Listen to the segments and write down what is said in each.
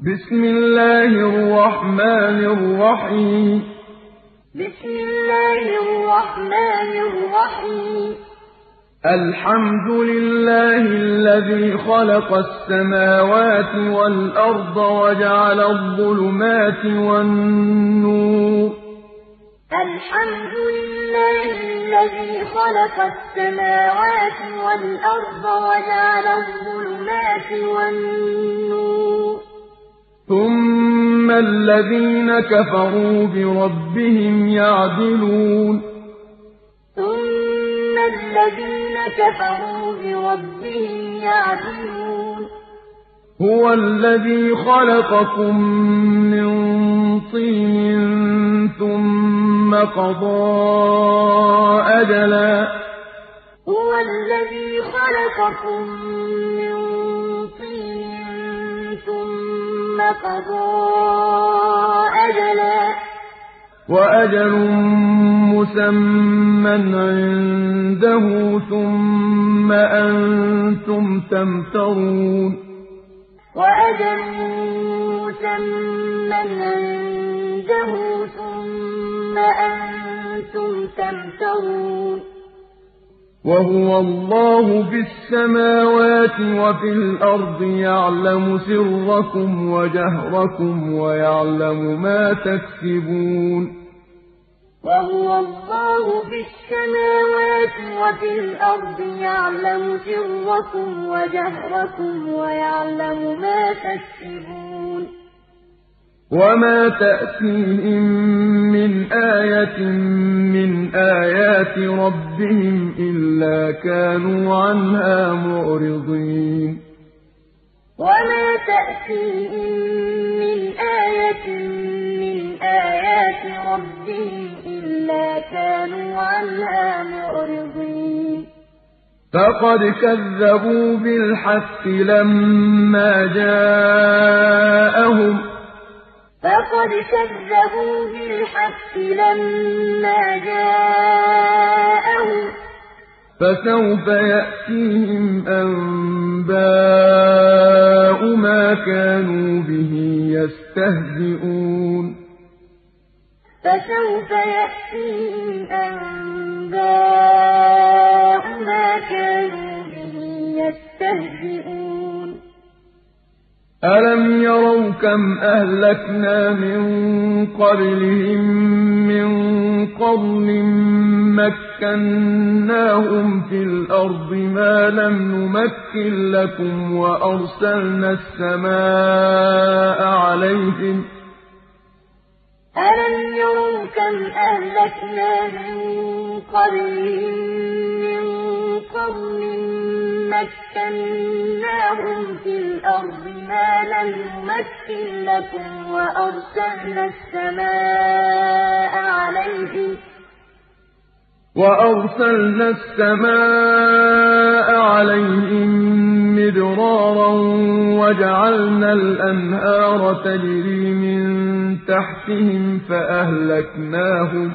بسم الله الرحمن الرحيم. بسم الله الرحمن الرحيم. الحمد لله الذي خلق السماوات والأرض وجعل الظلمات والنور. الحمد لله الذي خلق السماوات والأرض وجعل الظلمات والنور. ثم الذين كفروا بربهم يعدلون. ثم الذين كفروا بربهم يعدلون. هو الذي خلقكم من طين ثم قضى أجلا. هو الذي خلقكم من قضى أجلا. وأجل مسمى عنده ثم أنتم تمترون. وأجل مسمى عنده ثم أنتم تمترون. وهو الله في السماوات وفي الأرض يعلم سركم وجهركم ويعلم ما تكسبون. وهو الله في السماوات وفي الأرض يعلم سركم وجهركم ويعلم ما تكسبون. وما تأتيهم من آية من آيات ربهم إلا كانوا عنها معرضين وما تأتيهم من آية من آيات ربهم إلا كانوا عنها معرضين فقد كذبوا بالحق لما جاءهم فقد كذبوا بالحق لما جاءهم فسوف يأتيهم أنباء ما كانوا به يستهزئون فسوف يأتيهم أنباء ما كانوا به يستهزئون ألم يروا كم أهلكنا من قبلهم من قرن مكناهم في الأرض ما لم نمكن لكم وأرسلنا السماء عليهم ألم يروا كم أهلكنا من قبلهم من قرن مكناهم في الأرض ما لم نمكن لكم وأرسلنا السماء عليهم وأرسلنا السماء عليهم مدرارا وجعلنا الأنهار تجري من تحتهم فأهلكناهم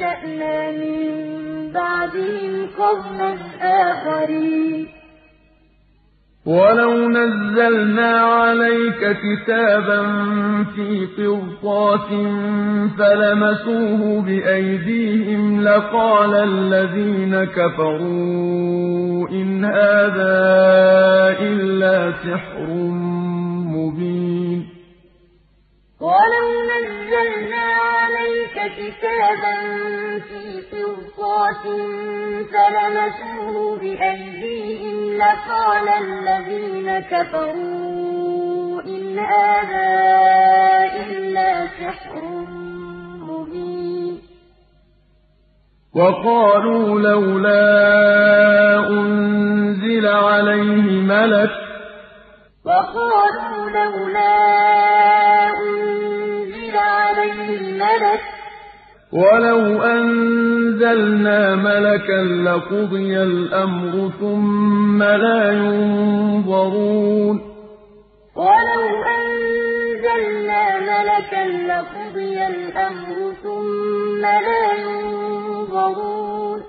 من بعدهم قرنا آخرين. ولو نزلنا عليك كتابا في قرطاس فلمسوه بأيديهم لقال الذين كفروا إن هذا إلا سحر مبين. ولو نزلنا عليك كتابا في قرطاس فلمسوه بأيديهم لقال الذين كفروا إن هذا إلا سحر مبين وقالوا لولا أنزل عليه ملك وقالوا لولا ملك ولو أنزلنا ملكا لقضي الأمر ثم لا ينظرون ولو أنزلنا ملكا لقضي الأمر ثم لا ينظرون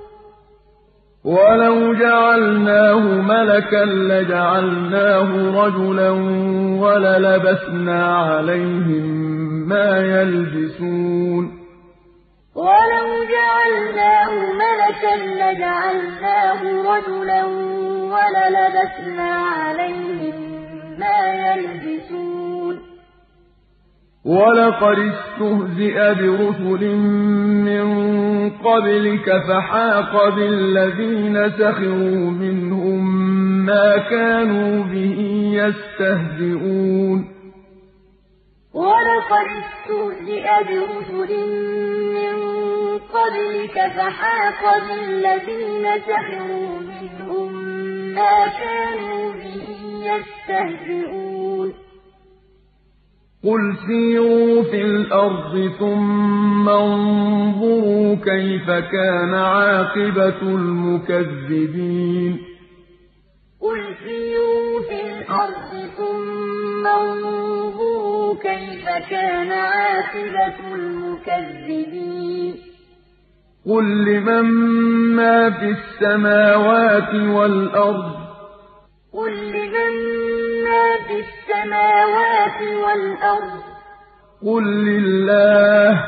ولو جعلناه ملكا لجعلناه رجلا وللبسنا عليهم ما يلبسون ولو جعلناه ملكا لجعلناه رجلا وللبسنا عليهم ما يلبسون ولقد استهزئ برسل من قبلك فحاق بالذين سخروا منهم ما كانوا به يستهزئون ولقد استهزئ برسل من قبلك فحاق بالذين سخروا منهم ما كانوا به يستهزئون قل سيروا في الأرض ثم انظروا كيف كان عاقبة المكذبين قل سيروا في الأرض ثم انظروا كيف كان عاقبة المكذبين قل لمن ما في السماوات والأرض قل لمن ما في السماوات والأرض. قل لله.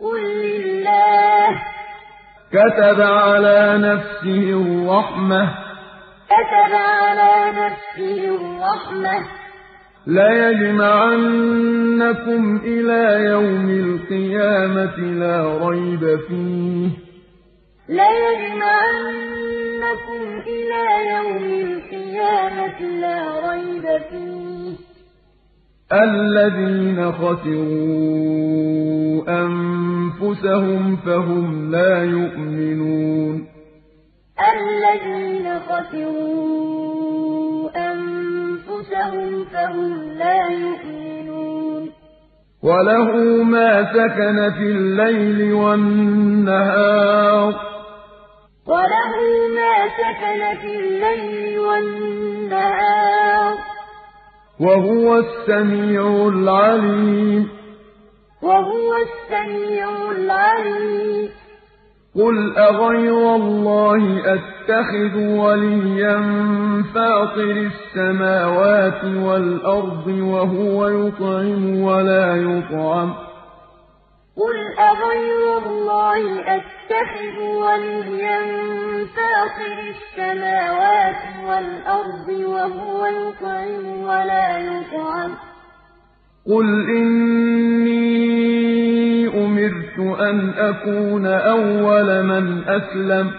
قل لله. كتب على نفسه الرحمة. كتب على نفسه الرحمة. ليجمعنكم إلى يوم القيامة لا ريب فيه. ليجمعنكم إلى يوم القيامة لا ريب فيه. الذين خسروا أنفسهم فهم لا يؤمنون. الذين خسروا أنفسهم فهم لا يؤمنون. وله ما سكن في الليل والنهار. وله ما سكن في الليل والنهار وهو السميع العليم وهو السميع العليم قل أغير الله أتخذ وليا فاطر السماوات والأرض وهو يطعم ولا يطعم قل أغير الله أتخذ وليا فاطر السماوات والأرض وهو يطعم ولا يطعم قل إني أمرت أن أكون أول من أسلم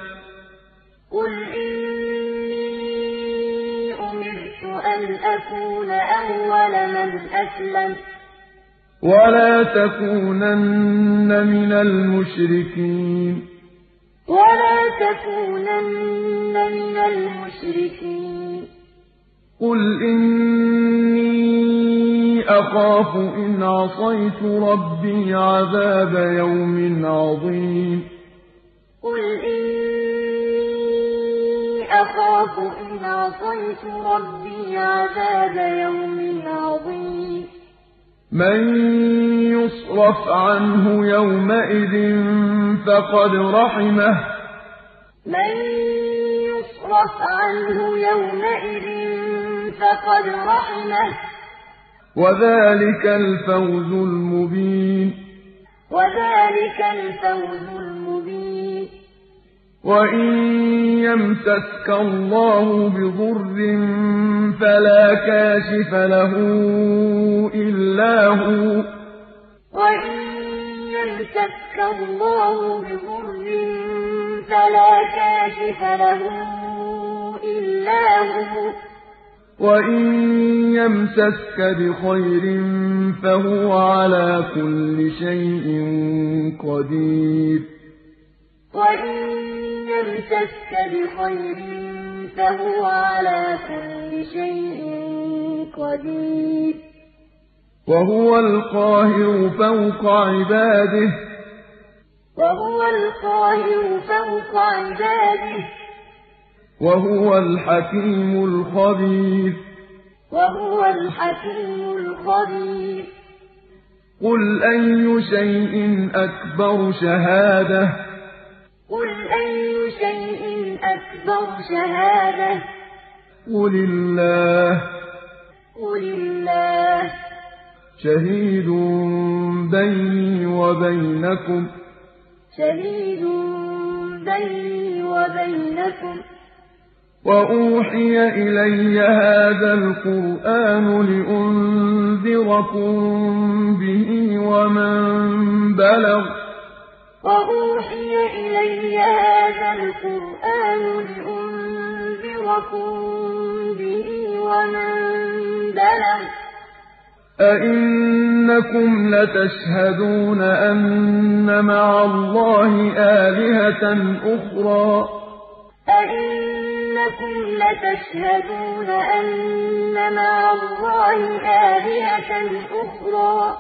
قل إني أمرت أن أكون أول من أسلم ولا تكونن من المشركين. ولا تكونن من المشركين. قل إني أخاف إن عصيت ربي عذاب يوم عظيم. قل إني أخاف إن عصيت ربي عذاب يوم عظيم. من يصرف عنه يومئذ فقد رحمه. من يصرف عنه يومئذ فقد رحمه. وذلك الفوز المبين. وذلك الفوز المبين. وإن يمسسك الله بضر فلا كاشف له إلا هو وإن يمسك الله بضر فلا كاشف له إلا هو وإن يمسسك بخير فهو على كل شيء قدير وإن يمسك بخير فهو على كل شيء قدير وهو القاهر فوق عباده. وهو القاهر فوق عباده. وهو الحكيم الخبير. وهو الحكيم الخبير. قل أي شيء أكبر شهادة قل أي شيء أكبر شهادة قل الله قل الله شهيد بيني وبينكم شهيد بيني وبينكم وأوحي إلي هذا القرآن لأنذركم به ومن بلغ وأوحي إلي هذا القرآن لأنذركم به ومن بلغ. أئنكم لتشهدون أن مع الله آلهة أخرى. أئنكم لتشهدون أن مع الله آلهة أخرى.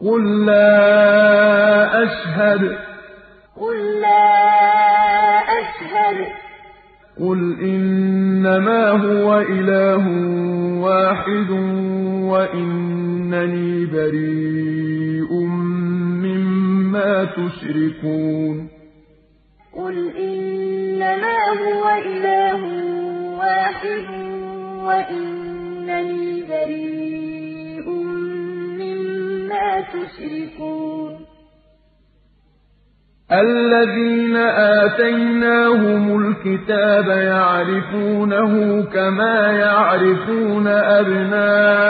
قل لا أشهد قل لا أشهد قل إنما هو إله واحد وإنني بريء مما تشركون قل إنما هو إله واحد وإنني بريء تشركون. الذين آتيناهم الكتاب يعرفونه كما يعرفون أبناءهم.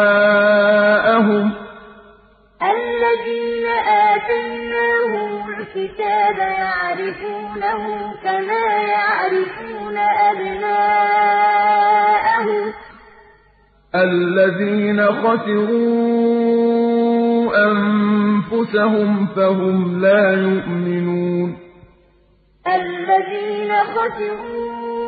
الذين آتيناهم الكتاب يعرفونه كما يعرفون أبناءهم. الذين خسروا أنفسهم فهم لا يؤمنون. الذين خسروا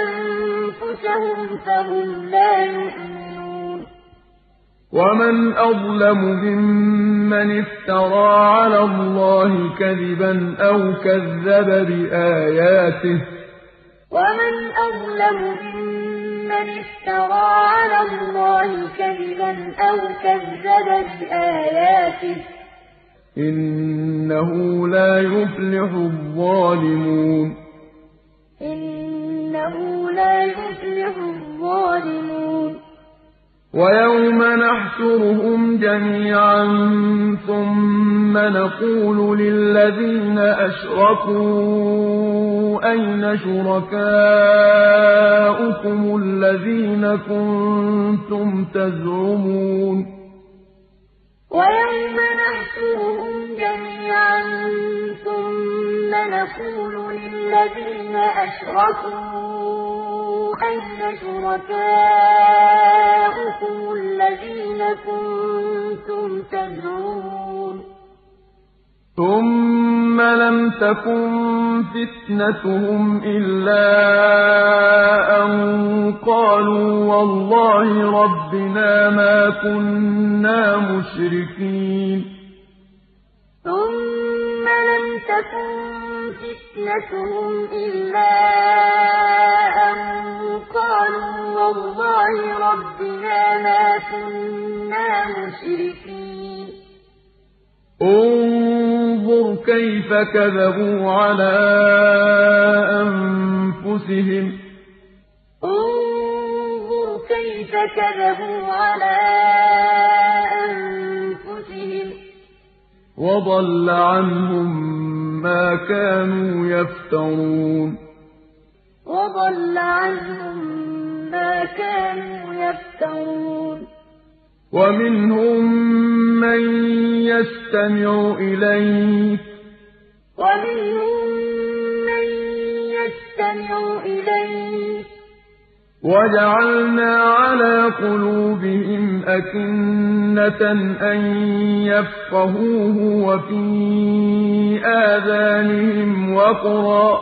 أنفسهم فهم لا يؤمنون. ومن أظلم ممن افترى على الله كذبا أو كذب بآياته. ومن أظلم ممن افترى على الله كذبا أو كذب بآياته إنه لا يفلح الظالمون إنه لا يفلح الظالمون ويوم نحشرهم جميعا ثم نقول للذين أشركوا أين شركاؤكم الذين كنتم تزعمون ويوم نحشرهم جميعا ثم نقول للذين أشركوا أين شركاؤكم الذين كنتم تزعمون ثم لم تكن فتنتهم إلا أن قالوا والله ربنا ما كنا مشركين ثم لم تكن فتنتهم إلا أن قالوا والله ربنا ما كنا مشركين انظر كيف كذبوا على أنفسهم انظر كيف كذبوا على أنفسهم وضل عنهم ما كانوا يفترون. وضل عنهم ما كانوا يفترون. ومنهم من يستمع إليك. ومنهم من يستمع إليك. وجعلنا على قلوبهم أكنة أن يفقهوه وفي آذانهم وقرا.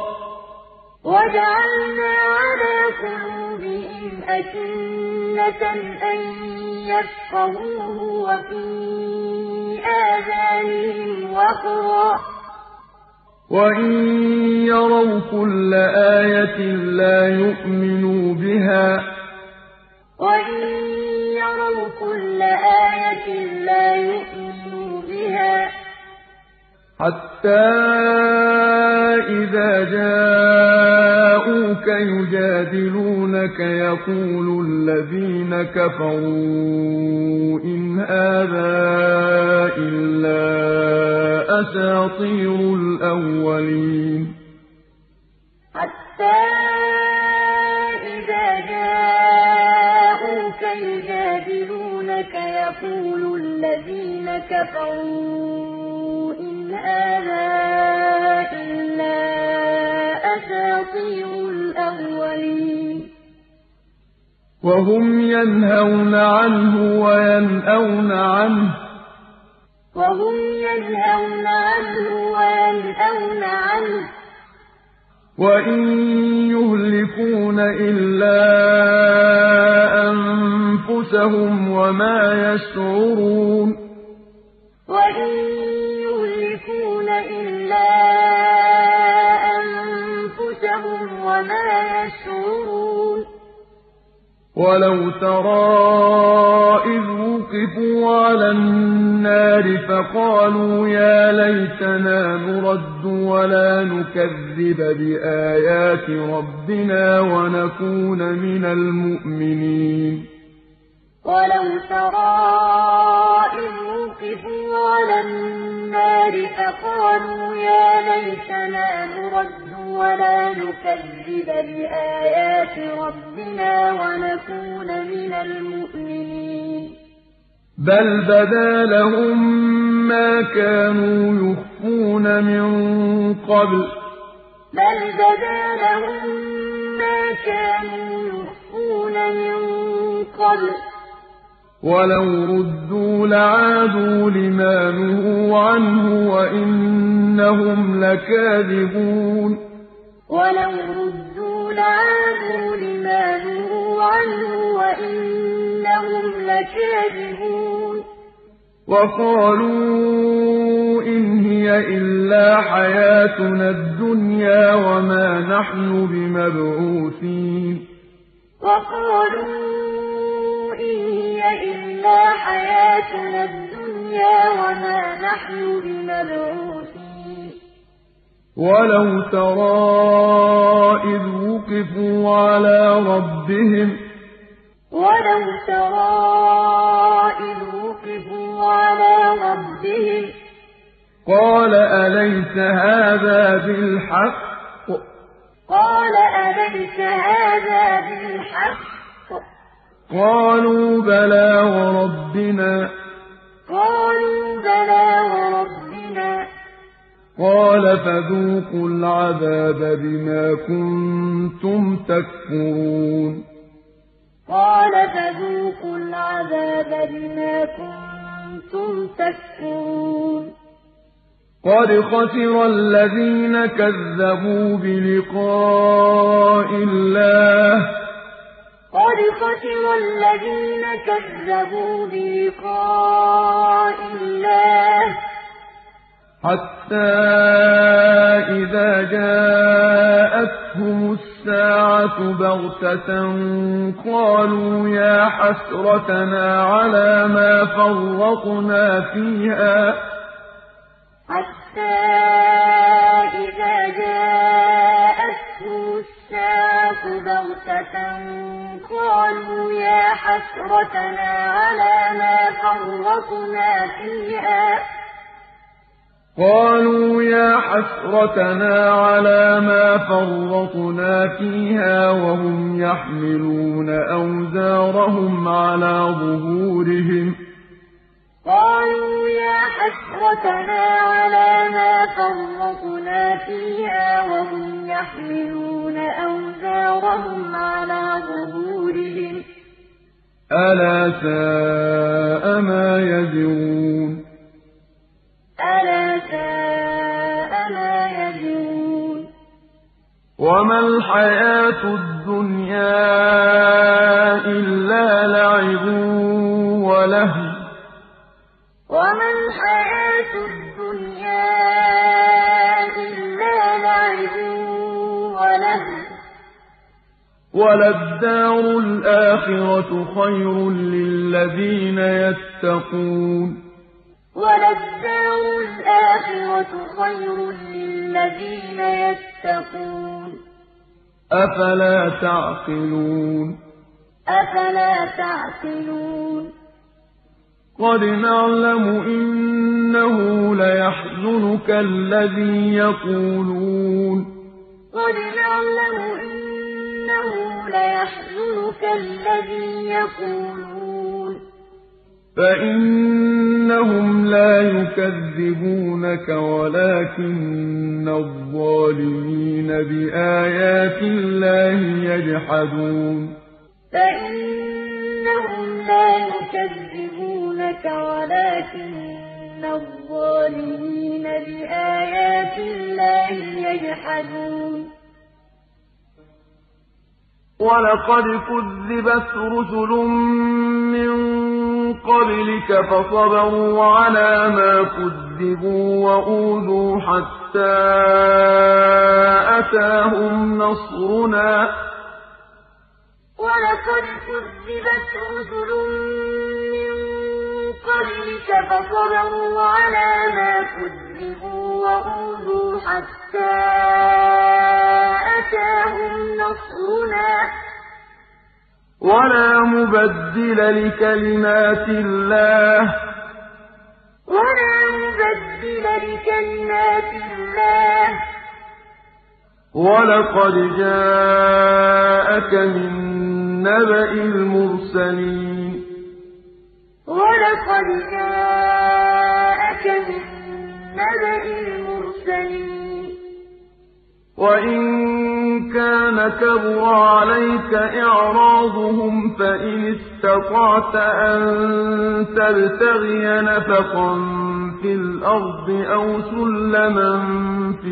وجعلنا على قلوبهم أكنة أن يفقهوه وفي آذانهم وقرا. وإن يروا كل آية لا يؤمنوا بها وإن يروا كل آية لا يؤمنوا بها حتى إذا جاءوك يجادلونك يقول الذين كفروا إن هذا إلا أساطير الأولين. حتى إذا جاءوك يجادلونك يقول الذين كفروا إن هذا إلا أساطير الأولين. وهم ينهون عنه وينأون عنه. وهم ينهون عنه وينأون عنه. وإن يهلكون إلا أنفسهم وما يشعرون. وإن يهلكون إلا أنفسهم وما يشعرون. ولو ترى إذ وقفوا على النار فقالوا يا ليتنا نرد ولا نكذب بآيات ربنا ونكون من المؤمنين. ولو ترى إذ وقفوا على النار فقالوا يا ليتنا نرد ولا نكذب بآيات ربنا ونكون من المؤمنين. بل بدا لهم ما كانوا يخفون من قبل بل بدا لهم ما كانوا يخفون من قبل ولو ردوا لعادوا لما نهوا عنه وإنهم لكاذبون ولو ردوا لعادوا لما نهوا عنه وإنهم لكاذبون. وقالوا إن هي إلا حياتنا الدنيا وما نحن بمبعوثين. وقالوا إن هي إلا حياتنا الدنيا وما نحن بمبعوثين. ولو ترى إذ وقفوا على ربهم ولو ترى إذ وقفوا على ربهم قال أليس هذا بالحق قال أليس هذا بالحق قالوا بلى وربنا قالوا بلى وربنا قال فذوقوا العذاب بما كنتم تكفرون. قال فذوقوا العذاب بما كنتم تكفرون. قد خسر الذين كذبوا بلقاء الله. قد خسر الذين كذبوا بلقاء الله. حتى إذا جاءتهم الساعة بغتة قالوا يا حسرتنا على ما فرطنا فيها. حتى إذا جاءتهم الساعة بغتة قالوا يا حسرتنا على ما فرطنا فيها. قالوا يا حسرتنا على ما فرطنا فيها وهم يحملون أوزارهم على ظهورهم. قالوا يا حسرتنا على ما فرطنا فيها وهم يحملون أوزارهم على ظهورهم. ألا ساء ما يزرون. ألا ساء ما وما الحياة الدنيا إلا ولهو. وما الحياة الدنيا إلا لعب ولهو. وللدار الآخرة خير للذين يتقون. وللدار الآخرة خير للذين يتقون. أفلا تعقلون؟ أفلا تعقلون. قد نعلم إنه ليحزنك الذي يقولون. قد نعلم إنه ليحزنك الذي يقولون. فإنهم لا يكذبونك ولكن الظالمين بآيات الله يجحدون فإنهم لا يكذبونك ولكن الظالمين بآيات الله يجحدون ولقد كذبت رسل من قبلك فصبروا على ما كذبوا وأوذوا حتى أتاهم نصرنا ولقد كذبت رسل من قبلك فصبروا على ما كذبوا وأوذوا حتى أتاهم نصرنا ولا مبدل لكلمات الله ولا مبدل لكلمات الله ولقد جاءك من نبأ المرسلين ولقد جاءك من نبأ المرسلين وإن كان كبر عليك إعراضهم فإن استطعت أن تبتغي نفقا في الأرض أو سلما في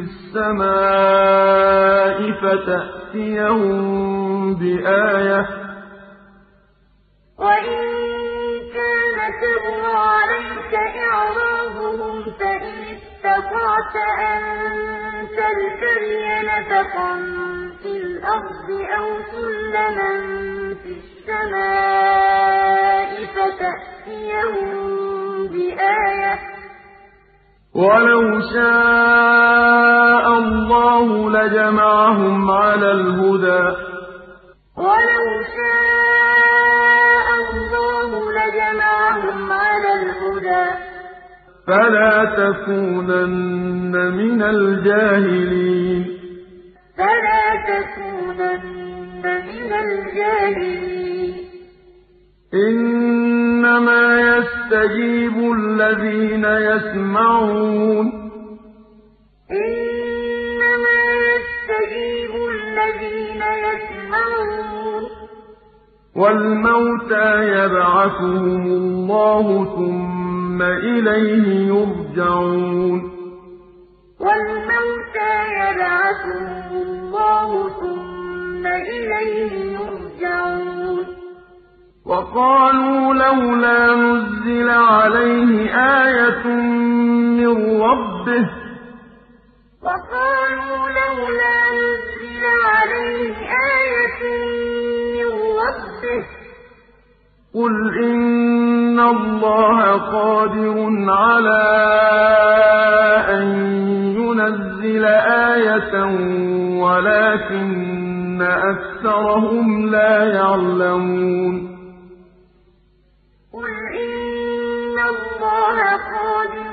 السماء فتأتيهم بآية وإن كان كبر عليك إعراضهم فإن اسْتَطَعْتَ أَن تَبْتَغِيَ نَفَقًا فِي الْأَرْضِ أَوْ سُلَّمًا فِي السَّمَاءِ فَتَأْتِيَهُم بِآيَةٍ ۚ. وَلَوْ شَاءَ اللَّهُ لَجَمَعَهُمْ عَلَى الْهُدَىٰ. وَلَوْ شَاءَ اللَّهُ لَجَمَعَهُمْ عَلَى الْهُدَىٰ. فلا تكونن من الجاهلين. فلا تكونن من الجاهلين. إنما يستجيب الذين يسمعون. إنما يستجيب الذين يسمعون. والموتى يبعثهم الله ثم ثم إليه يرجعون. والموتى يبعثهم الله ثم إليه يرجعون. وقالوا لولا نزل عليه آية من ربه. وقالوا لولا نزل عليه آية من ربه. قل إن الله قادر على أن ينزل آية ولكن أكثرهم لا يعلمون قل إن الله قادر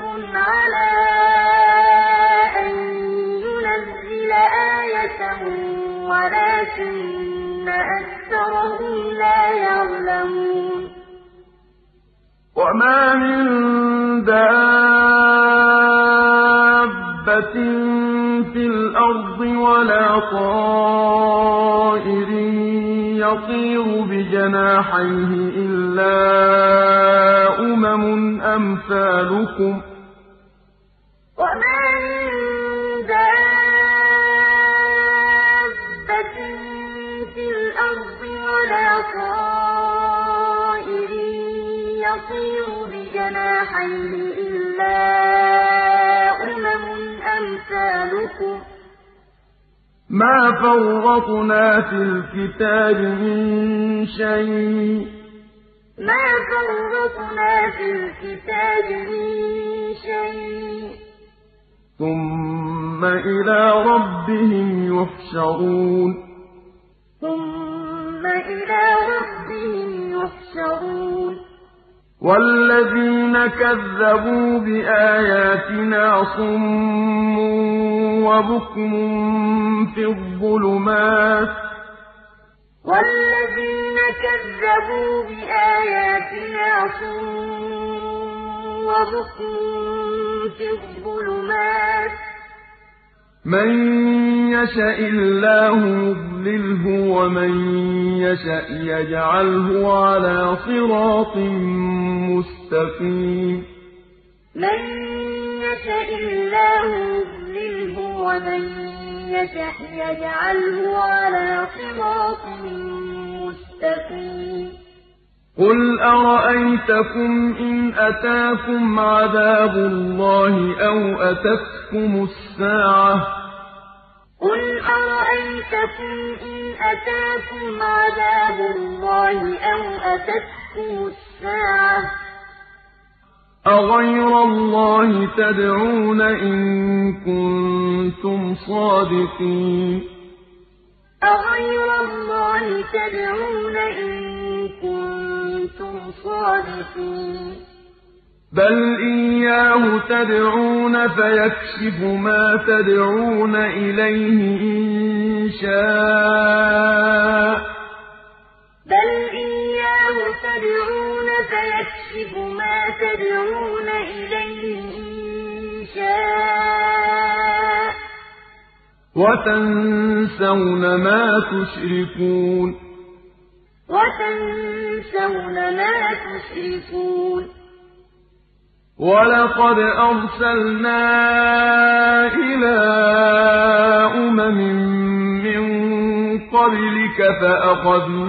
اتخذوا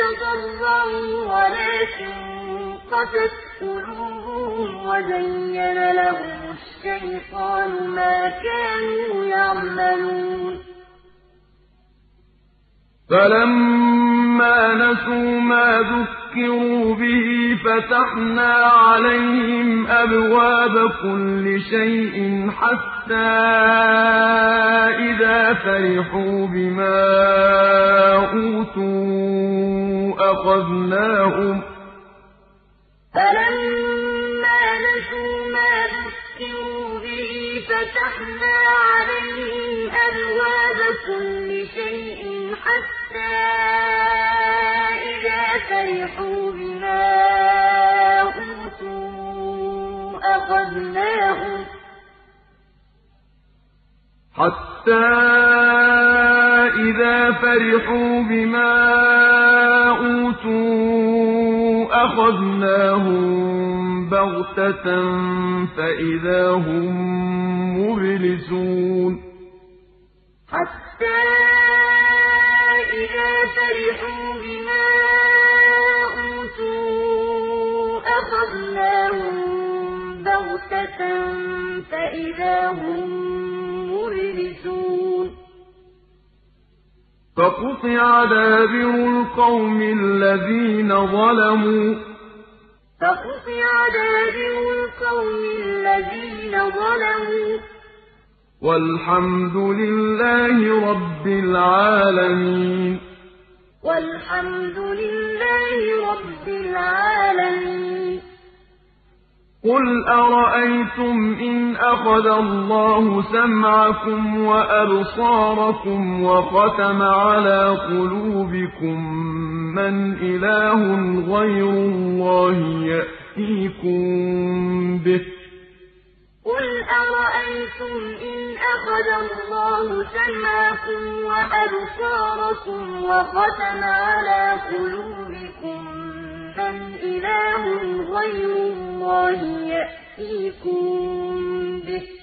تَضَرَّعُوا وَلَٰكِن قَسَتْ قُلُوبُهُمْ وَزَيَّنَ لَهُمُ الشَّيْطَانُ مَا كَانُوا يَعْمَلُونَ. فَلَمَّا نَسُوا مَا ذُكِّرُوا بِهِ فَتَحْنَا عَلَيْهِمْ أَبْوَابَ كُلِّ شَيْءٍ حَتَّى إِذَا فَرِحُوا بِمَا أُوتُوا. أخذناهم فلما نسوا ما ذكروا به فتحنا عليهم أبواب كل شيء حتى إذا فرحوا بما أوتوا أخذناهم. حتى إذا فرحوا بما أوتوا أخذناهم بغتة فإذا هم مبلسون حتى إذا فرحوا بما أوتوا أخذناهم بغتة فإذا هم مبلسون فقطع دابر القوم الذين ظلموا. فقطع دابر القوم الذين ظلموا. والحمد لله رب العالمين. والحمد لله رب العالمين. قُلْ أَرَأَيْتُمْ إِنْ أَخَذَ اللَّهُ سَمْعَكُمْ وَأَبْصَارَكُمْ وَخَتَمَ عَلَىٰ قُلُوبِكُم مَّنْ إِلَٰهٌ غَيْرُ اللَّهِ يَأْتِيكُم بِهِ ۗ قُلْ أَرَأَيْتُمْ إِنْ أَخَذَ اللَّهُ سَمْعَكُمْ وَأَبْصَارَكُمْ وَخَتَمَ عَلَىٰ قُلُوبِكُم إِلَٰهٌ غَيْرُ اللَّهِ يَأْتِيكُم بِهِ ۗ.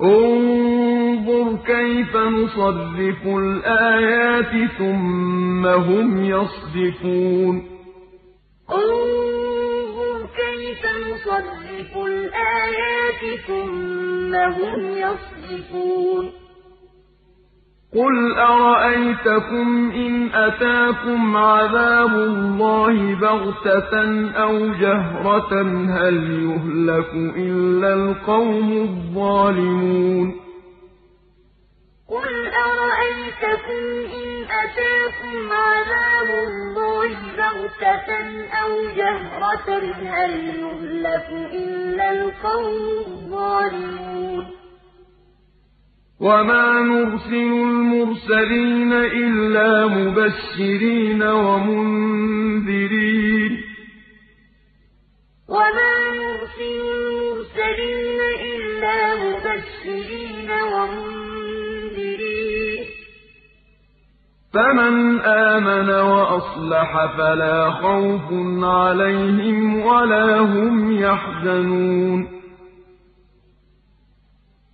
انظُرْ كَيْفَ نُصَرِّفُ الْآيَاتِ ثُمَّ هُمْ يَصْدِفُونَ. انظُرْ كَيْفَ نُصَرِّفُ الْآيَاتِ ثُمَّ هُمْ يَصْدِفُونَ. قُلْ أَرَأَيْتَكُمْ إِنْ أَتَاكُمْ عَذَابُ اللَّهِ بَغْتَةً أَوْ جَهْرَةً هَلْ يُهْلَكُ إِلَّا الْقَوْمُ الظَّالِمُونَ قُلْ أَرَأَيْتَكُمْ إِنْ أَتَاكُمْ عَذَابُ اللَّهِ بَغْتَةً أَوْ جَهْرَةً هَلْ يُهْلَكُ إِلَّا الْقَوْمُ الظَّالِمُونَ وَمَا نُرْسِلُ الْمُرْسَلِينَ إِلَّا مُبَشِّرِينَ وَمُنذِرِينَ ۖ وَمَا نُرْسِلُ الْمُرْسَلِينَ إِلَّا مُبَشِّرِينَ وَمُنذِرِينَ ۖ فَمَنْ آمَنَ وَأَصْلَحَ فَلَا خَوْفٌ عَلَيْهِمْ وَلَا هُمْ يَحْزَنُونَ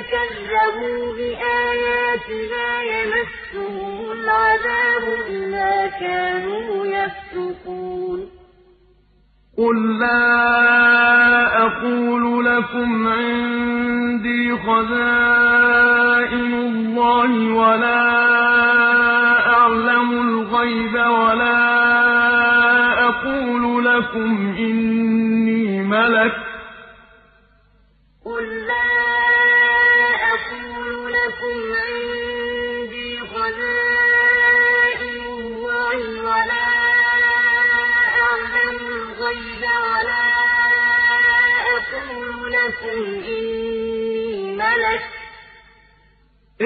كَذَّبُوا بِآيَاتِنَا يَمَسُّهُمُ الْعَذَابُ بِمَا كَانُوا يَفْسُقُونَ. قُل لَّا أَقُولُ لَكُمْ عِندِي خَزَائِنُ اللَّهِ وَلَا أَعْلَمُ الْغَيْبَ وَلَا أَقُولُ لَكُمْ إِنِّي مَلَكٌ ۖ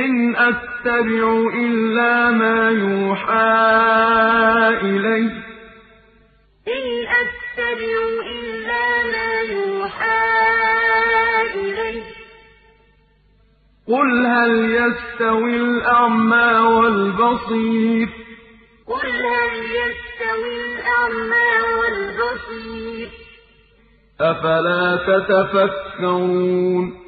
إِنْ أَتَّبِعُ إِلَّا مَا يُوحَىٰ إِلَيَّ ۚ. إِنْ أَتَّبِعُ إِلَّا مَا يُوحَىٰ قُلْ هَلْ يَسْتَوِي الْأَعْمَىٰ وَالْبَصِيرُ؟ قُلْ هَلْ يَسْتَوِي الْأَعْمَىٰ وَالْبَصِيرُ؟ أَفَلَا تَتَفَكَّرُونَ؟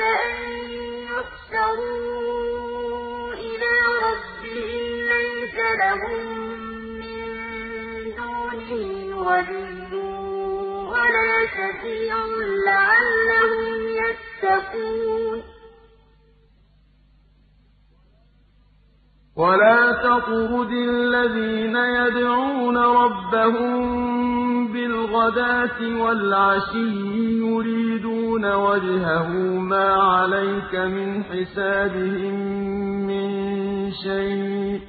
أَن إِلَىٰ رَبِّهِمْ لَيْسَ لَهُم مِّن دُونِهِ وَلِيٌّ وَلَا شَفِيعٌ لَّعَلَّهُمْ يَتَّقُونَ وَلَا تَطْرُدِ الَّذِينَ يَدْعُونَ رَبَّهُم بِالْغَدَاةِ وَالْعَشِيِّ يُرِيدُونَ وَجْهَهُ مَا عَلَيْكَ مِنْ حِسَابِهِم مِّن شَيْءٍ ۚ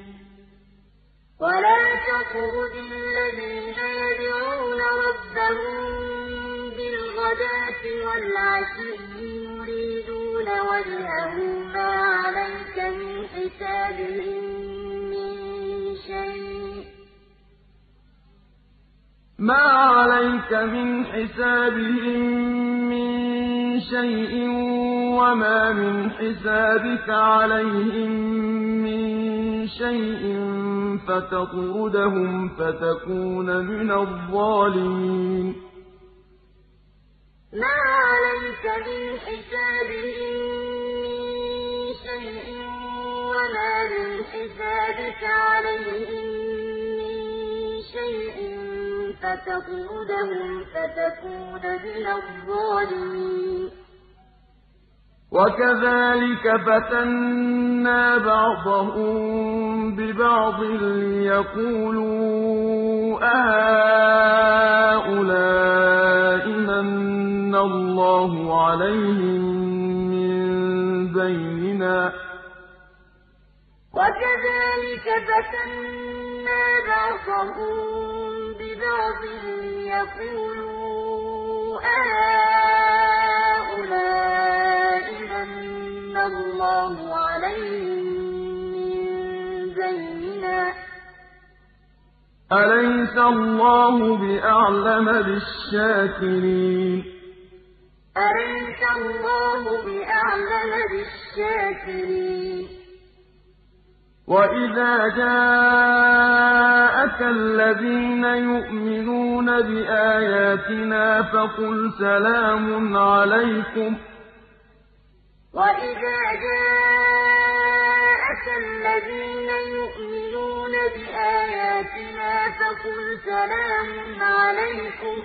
وَلَا الَّذِينَ يَدْعُونَ رَبَّهُم بِالْغَدَاةِ وَالْعَشِيِّ يولون وجهه ما عليك من حسابهم من شيء ما عليك من حسابهم من شيء وما من حسابك عليهم من شيء فتطردهم فتكون من الظالمين مَا عَلَيْكَ مِنْ حِسَابِهِم مِّن شَيْءٍ وَمَا مِنْ حِسَابِكَ عَلَيْهِم مِّن شَيْءٍ فَتَطْرُدَهُمْ فَتَكُونَ مِنَ الظَّالِمِينَ. وَكَذَٰلِكَ فَتَنَّا بَعْضَهُم بِبَعْضٍ لِّيَقُولُوا أَهَٰؤُلَاءِ مَنَّ اللَّهُ عَلَيْهِم مِّن بَيْنِنَا ۗ وَكَذَٰلِكَ فَتَنَّا بَعْضَهُم بِبَعْضٍ لِّيَقُولُوا أَهَٰؤُلَاءِ مَنَّ اللَّهُ عَلَيْهِم مِّن بَيْنِنَا ۗ أَلَيْسَ اللَّهُ بِأَعْلَمَ بِالشَّاكِرِينَ أَلَيْسَ اللَّهُ بِأَعْلَمَ بِالشَّاكِرِينَ؟ وَإِذَا جَاءَكَ الَّذِينَ يُؤْمِنُونَ بِآيَاتِنَا فَقُلْ سَلَامٌ عَلَيْكُمْ ۖ. وَإِذَا جَاءَكَ الَّذِينَ يُؤْمِنُونَ بِآيَاتِنَا فَقُلْ سَلَامٌ عَلَيْكُمْ ۖ.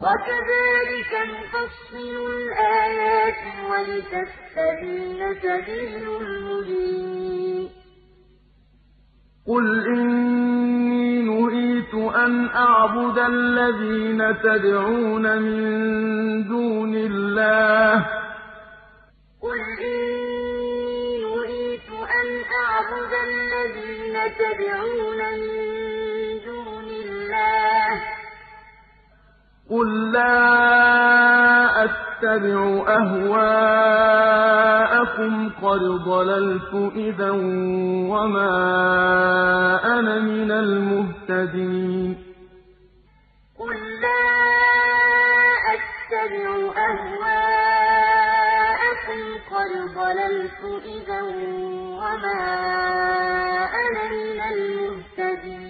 وَكَذَٰلِكَ نُفَصِّلُ الْآيَاتِ وَلِتَسْتَبِينَ سَبِيلُ الْمُجْرِمِينَ قُلْ إِنِّي نُهِيتُ أَنْ أَعْبُدَ الَّذِينَ تَدْعُونَ مِن دُونِ اللَّهِ ۚ. قُلْ إِنِّي نُهِيتُ أَنْ أَعْبُدَ الَّذِينَ تَدْعُونَ مِن قُل لَّا أَتَّبِعُ أَهْوَاءَكُمْ قَدْ ضَلَلْتُ إِذًا وَمَا أَنَا مِنَ الْمُهْتَدِينَ قُل لَّا أَتَّبِعُ أَهْوَاءَكُمْ قَدْ ضَلَلْتُ إِذًا وَمَا أَنَا مِنَ الْمُهْتَدِينَ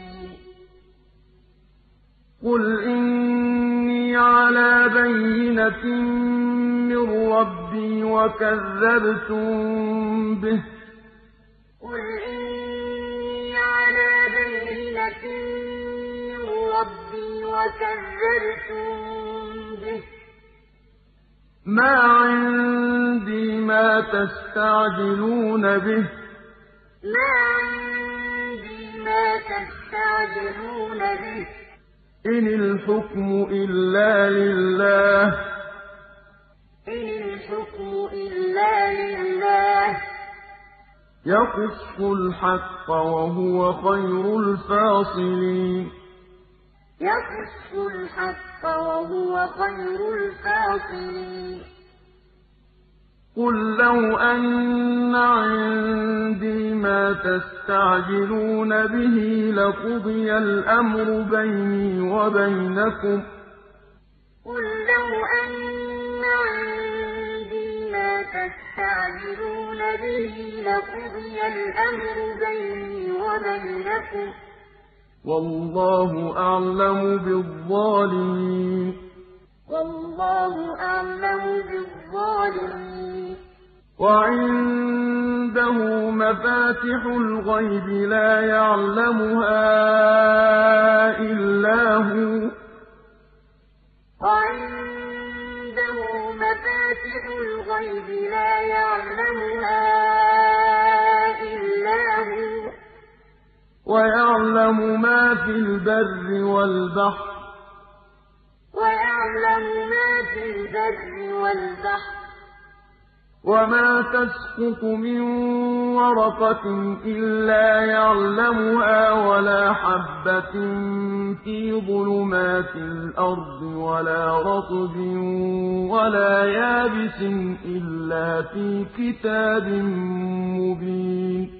قُلْ إِنِّي عَلَىٰ بَيِّنَةٍ مِّن رَّبِّي وَكَذَّبْتُم بِهِ ۚ قُلْ إِنِّي عَلَىٰ بَيِّنَةٍ مِّن رَّبِّي وَكَذَّبْتُم بِهِ ۚ مَا عِندِي مَا تَسْتَعْجِلُونَ بِهِ ۚ مَا عِندِي مَا تَسْتَعْجِلُونَ بِهِ ۚ إِنِ الْحُكْمُ إِلَّا لِلَّهِ ۖ إِنِ الْحُكْمُ إِلَّا لِلَّهِ ۖ يَقُصُّ الْحَقَّ وَهُوَ خَيْرُ الْفَاصِلِينَ يَقُصُّ الْحَقَّ وَهُوَ خَيْرُ الْفَاصِلِينَ قُل لَّوْ أَنَّ عِندِي مَا تَسْتَعْجِلُونَ بِهِ لَقُضِيَ الْأَمْرُ بَيْنِي وَبَيْنَكُمْ ۗ قُل لَّوْ أَنَّ عِندِي مَا تَسْتَعْجِلُونَ بِهِ لَقُضِيَ الْأَمْرُ بَيْنِي وَبَيْنَكُمْ ۗ وَاللَّهُ أَعْلَمُ بِالظَّالِمِينَ وَاللَّهُ أَعْلَمُ بِالظَّالِمِينَ. وَعِندَهُ مَفَاتِحُ الْغَيْبِ لَا يَعْلَمُهَا إِلَّا هُوَ. وَعِندَهُ مَفَاتِحُ الْغَيْبِ لَا يَعْلَمُهَا إِلَّا هُوَ. وَيَعْلَمُ مَا فِي الْبَرِّ وَالْبَحْرِ. وَيَعْلَمُ مَا فِي الْبَرِّ وَالْبَحْرِ وَمَا تَسْقُطُ مِن وَرَقَةٍ إِلَّا يَعْلَمُهَا وَلَا حَبَّةٍ فِي ظُلُمَاتِ الْأَرْضِ وَلَا رَطْبٍ وَلَا يَابِسٍ إِلَّا فِي كِتَابٍ مُّبِينٍ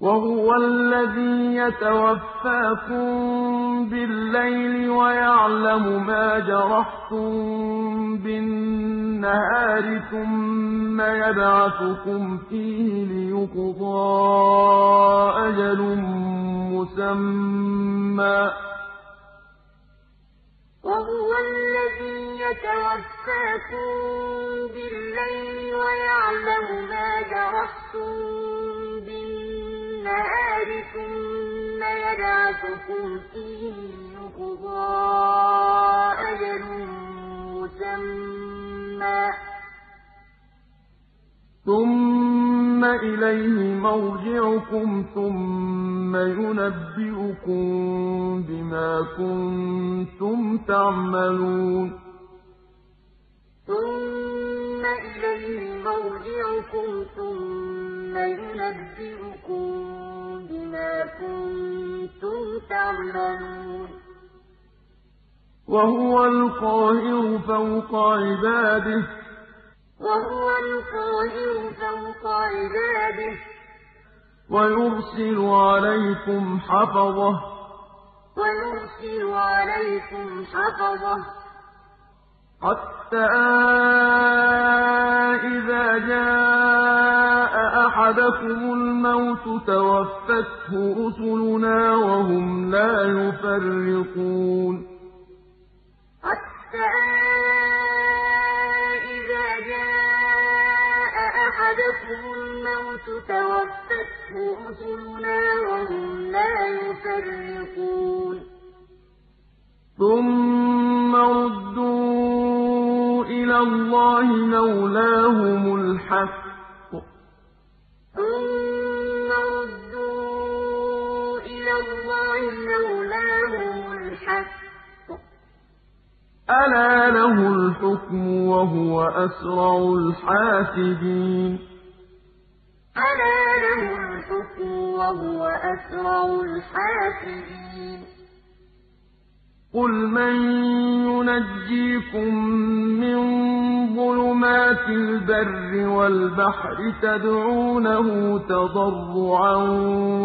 وَهُوَ الَّذِي يَتَوَفَّاكُم بِاللَّيْلِ وَيَعْلَمُ مَا جَرَحْتُم بِالنَّهَارِ ثُمَّ يَبْعَثُكُمْ فِيهِ لِيُقْضَىٰ أَجَلٌ مُّسَمًّى ۖ. وَهُوَ الَّذِي يَتَوَفَّاكُم بِاللَّيْلِ وَيَعْلَمُ مَا جَرَحْتُم بِالنَّهَارِ ثُمَّ يَبْعَثُكُمْ فِيهِ لِيُقْضَىٰ أَجَلٌ مُّسَمًّى ۖ ثُمَّ إِلَيْهِ مَرْجِعُكُمْ ثُمَّ يُنَبِّئُكُم بِمَا كُنتُمْ تَعْمَلُونَ ثُمَّ يُنَبِّئُكُم بِمَا كُنتُمْ تَعْمَلُونَ. وَهُوَ الْقَاهِرُ فَوْقَ عِبَادِهِ. وَهُوَ الْقَاهِرُ فَوْقَ عِبَادِهِ. وَيُرْسِلُ عَلَيْكُمْ حَفَظَةً. وَيُرْسِلُ عَلَيْكُمْ حَفَظَةً. حَتَّىٰ إِذَا جَاءَ أَحَدَكُمُ الْمَوْتُ تَوَفَّتْهُ رُسُلُنَا وَهُمْ لَا يُفَرِّطُونَ حَتَّىٰ إِذَا جَاءَ أَحَدَكُمُ الْمَوْتُ تَوَفَّتْهُ رُسُلُنَا وَهُمْ لَا يُفَرِّطُونَ ثُمَّ رُدُّوا إِلَى اللَّهِ مَوْلَاهُمُ الْحَقِّ ۖ الْحَقِّ ۖ أَلَا لَهُ الْحُكْمُ وَهُوَ أَسْرَعُ الْحَاسِبِينَ. أَلَا لَهُ الْحُكْمُ وَهُوَ أَسْرَعُ قُلْ مَن يُنَجِّيكُم مِّن ظُلُمَاتِ الْبَرِّ وَالْبَحْرِ تَدْعُونَهُ تَضَرُّعًا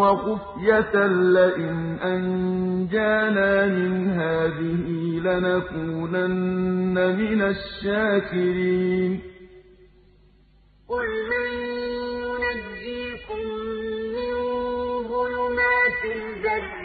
وَخُفْيَةً لَّئِنْ أَنجَانَا مِنْ هَٰذِهِ لَنَكُونَنَّ مِنَ الشَّاكِرِينَ قُلْ مَن يُنَجِّيكُم مِّن ظُلُمَاتِ الْبَرِّ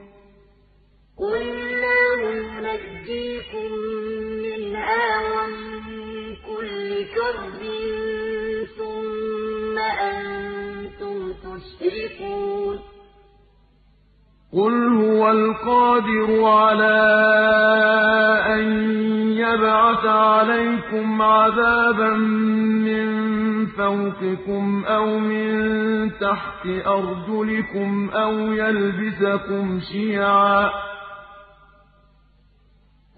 يُنَجِّيكُم مِّنْهَا وَمِن كُلِّ كَرْبٍ ثُمَّ أَنتُمْ تُشْرِكُونَ. قُلْ هُوَ الْقَادِرُ عَلَىٰ أَن يَبْعَثَ عَلَيْكُمْ عَذَابًا مِّن فَوْقِكُمْ أَوْ مِن تَحْتِ أَرْجُلِكُمْ أَوْ يَلْبِسَكُمْ شِيَعًا ۚ.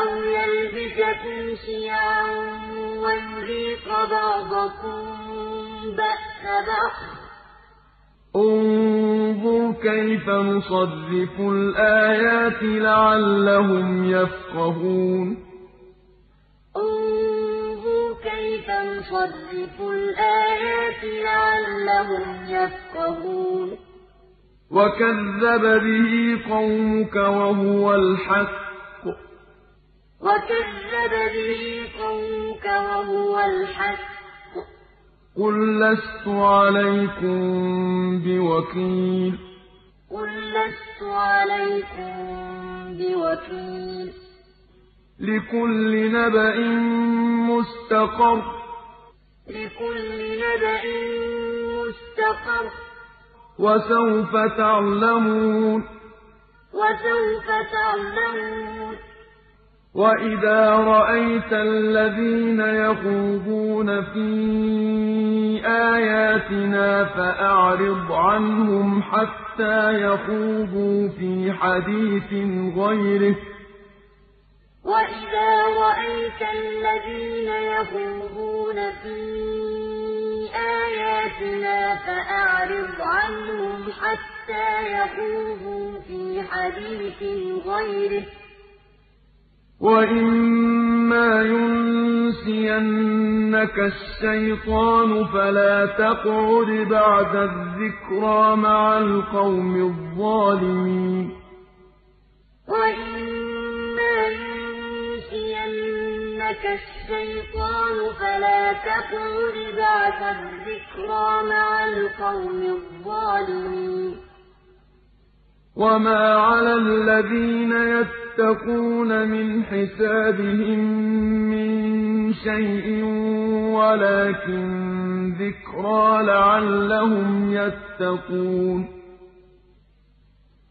أَوْ يَلْبِسَكُمْ شِيَعًا وَيُذِيقَ بَعْضَكُم بَأْسَ بَعْضٍ ۗ انظُرْ كَيْفَ نُصَرِّفُ الْآيَاتِ لَعَلَّهُمْ يَفْقَهُونَ كَيْفَ نُصَرِّفُ الْآيَاتِ لَعَلَّهُمْ يَفْقَهُونَ وَكَذَّبَ بِهِ قَوْمُكَ وَهُوَ الْحَقُّ ۚ وَكَذَّبَ بِهِ قَوْمُكَ وَهُوَ الْحَقُّ ۚ. قُل لَّسْتُ عَلَيْكُم بِوَكِيلٍ. قُل لَّسْتُ عَلَيْكُم بِوَكِيلٍ. لِّكُلِّ نَبَإٍ مُّسْتَقَرٌّ ۚ. وَسَوْفَ تَعْلَمُونَ. وَإِذَا رَأَيْتَ الَّذِينَ يَخُوضُونَ فِي آيَاتِنَا فَأَعْرِضْ عَنْهُمْ حَتَّىٰ يَخُوضُوا فِي حَدِيثٍ غَيْرِهِ ۚ. وَإِذَا رَأَيْتَ الَّذِينَ يَخُوضُونَ فِي آيَاتِنَا فَأَعْرِضْ عَنْهُمْ حَتَّىٰ يَخُوضُوا فِي حَدِيثٍ غَيْرِهِ ۚ. وَإِمَّا يُنسِيَنَّكَ الشَّيْطَانُ فَلَا تَقْعُدْ بَعْدَ الذِّكْرَىٰ مَعَ الْقَوْمِ الظَّالِمِينَ يَنسِيَنَّكَ الشَّيْطَانُ فَلَا تَقْعُدْ بَعْدَ الذِّكْرَىٰ مَعَ الْقَوْمِ الظَّالِمِينَ وَمَا عَلَى الَّذِينَ يَتَّقُونَ مِنْ حِسَابِهِم مِّن شَيْءٍ وَلَٰكِن ذِكْرَىٰ لَعَلَّهُمْ يَتَّقُونَ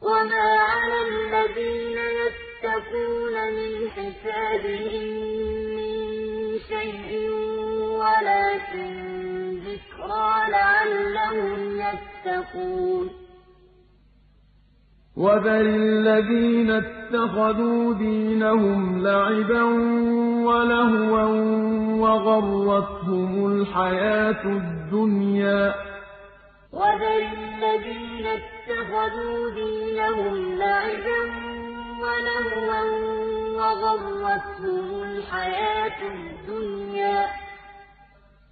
وَمَا عَلَى الَّذِينَ يَتَّقُونَ مِنْ حِسَابِهِم مِّن شَيْءٍ وَلَٰكِن ذِكْرَىٰ لَعَلَّهُمْ يَتَّقُونَ وَذَرِ الَّذِينَ اتَّخَذُوا دِينَهُمْ لَعِبًا وَلَهْوًا وَغَرَّتْهُمُ الْحَيَاةُ الدُّنْيَا ۚ. وَذَرِ الَّذِينَ اتَّخَذُوا دِينَهُمْ لَعِبًا وَلَهْوًا وَغَرَّتْهُمُ الْحَيَاةُ الدُّنْيَا ۚ.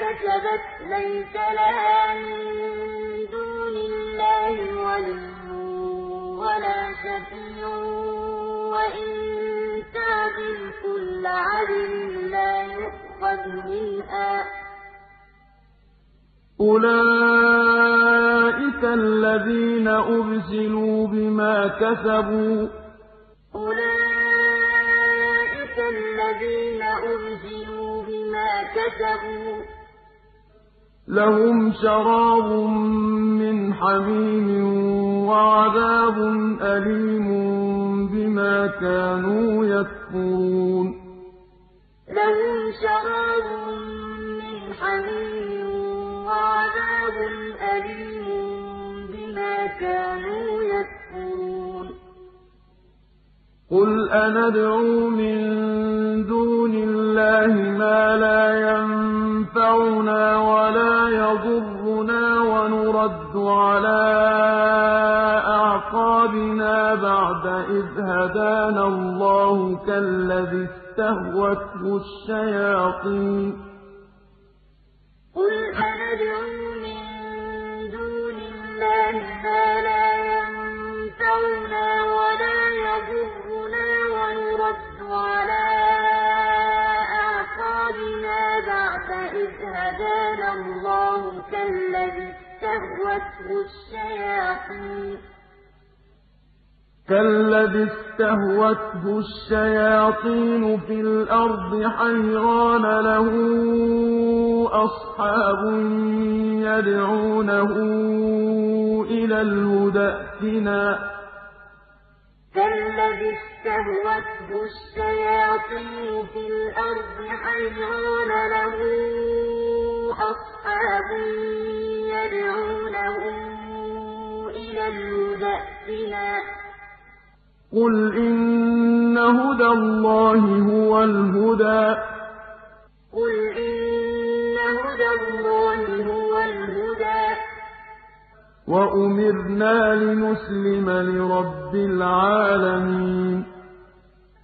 كَسَبَتْ لَيْسَ لَهَا مِن دُونِ اللَّهِ وَلِيٌّ وَلَا شَفِيعٌ. وَإِن تَعْدِلْ كُلَّ عَدْلٍ لَّا يُؤْخَذْ مِنْهَا ۗ. أُولَٰئِكَ الَّذِينَ أُبْسِلُوا بِمَا كَسَبُوا ۖ. أُولَٰئِكَ الَّذِينَ أُبْسِلُوا بِمَا كَسَبُوا ۖ. لَهُمْ شَرَابٌ مِّنْ حَمِيمٍ وَعَذَابٌ أَلِيمٌ بِمَا كَانُوا يَكْفُرُونَ. لَهُمْ شَرَابٌ مِّنْ حَمِيمٍ وَعَذَابٌ أَلِيمٌ بِمَا كَانُوا يَكْفُرُونَ. قُلْ أَنَدْعُو مِن دُونِ اللَّهِ مَا لَا يَنفَعُنَا وَلَا يَضُرُّنَا وَنُرَدُّ نُرَدُّ عَلَىٰ أَعْقَابِنَا بَعْدَ إِذْ هَدَانَا اللَّهُ كَالَّذِي اسْتَهْوَتْهُ الشَّيَاطِينُ. قُلْ أَنَدْعُو مِن دُونِ اللَّهِ مَا لَا يَنفَعُنَا وَلَا يَضُرُّنَا وَنُرَدُّ عَلَىٰ أَعْقَابِنَا بَعْدَ إِذْ هَدَانَا اللَّهُ كَالَّذِي اسْتَهْوَتْهُ الشَّيَاطِينُ. فِي الْأَرْضِ حَيْرَانَ لَهُ أَصْحَابٌ يَدْعُونَهُ إِلَى الْهُدَى ائْتِنَا كَالَّذِي اسْتَهْوَتْهُ الشَّيَاطِينُ فِي الْأَرْضِ حَيْرَانَ لَهُ أَصْحَابٌ يَدْعُونَهُ إِلَى الْهُدَى ائْتِنَا ۗ قُلْ إِنَّ هُدَى اللَّهِ هُوَ الْهُدَىٰ. وَأُمِرْنَا لِنُسْلِمَ لِرَبِّ الْعَالَمِينَ.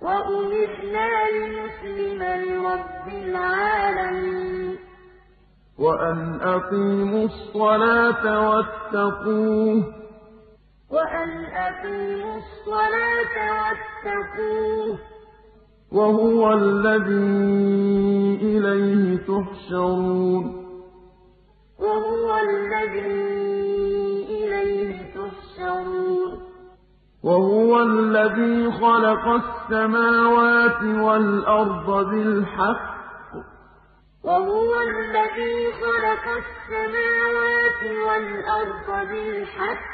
وَأُمِرْنَا لِنُسْلِمَ لِرَبِّ الْعَالَمِينَ. وَأَنْ أَقِيمُوا الصَّلَاةَ وَاتَّقُوهُ ۚ. وَأَنْ أَقِيمُوا الصَّلَاةَ وَاتَّقُوهُ ۚ وَهُوَ الَّذِي إِلَيْهِ تُحْشَرُونَ. وَهُوَ الَّذِي وَهُوَ الَّذِي خَلَقَ السَّمَاوَاتِ وَالْأَرْضَ بِالْحَقِّ.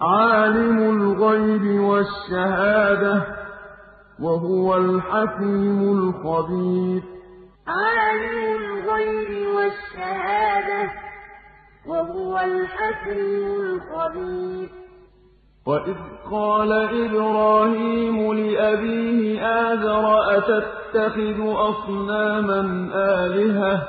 عَالِمُ الْغَيْبِ وَالشَّهَادَةِ ۚ وَهُوَ الْحَكِيمُ الْخَبِيرُ. عَالِمُ الْغَيْبِ وَالشَّهَادَةِ ۚ وَهُوَ الْحَكِيمُ الْخَبِيرُ. وَإِذْ قَالَ إِبْرَاهِيمُ لِأَبِيهِ آزَرَ أَتَتَّخِذُ أَصْنَامًا آلِهَةً؟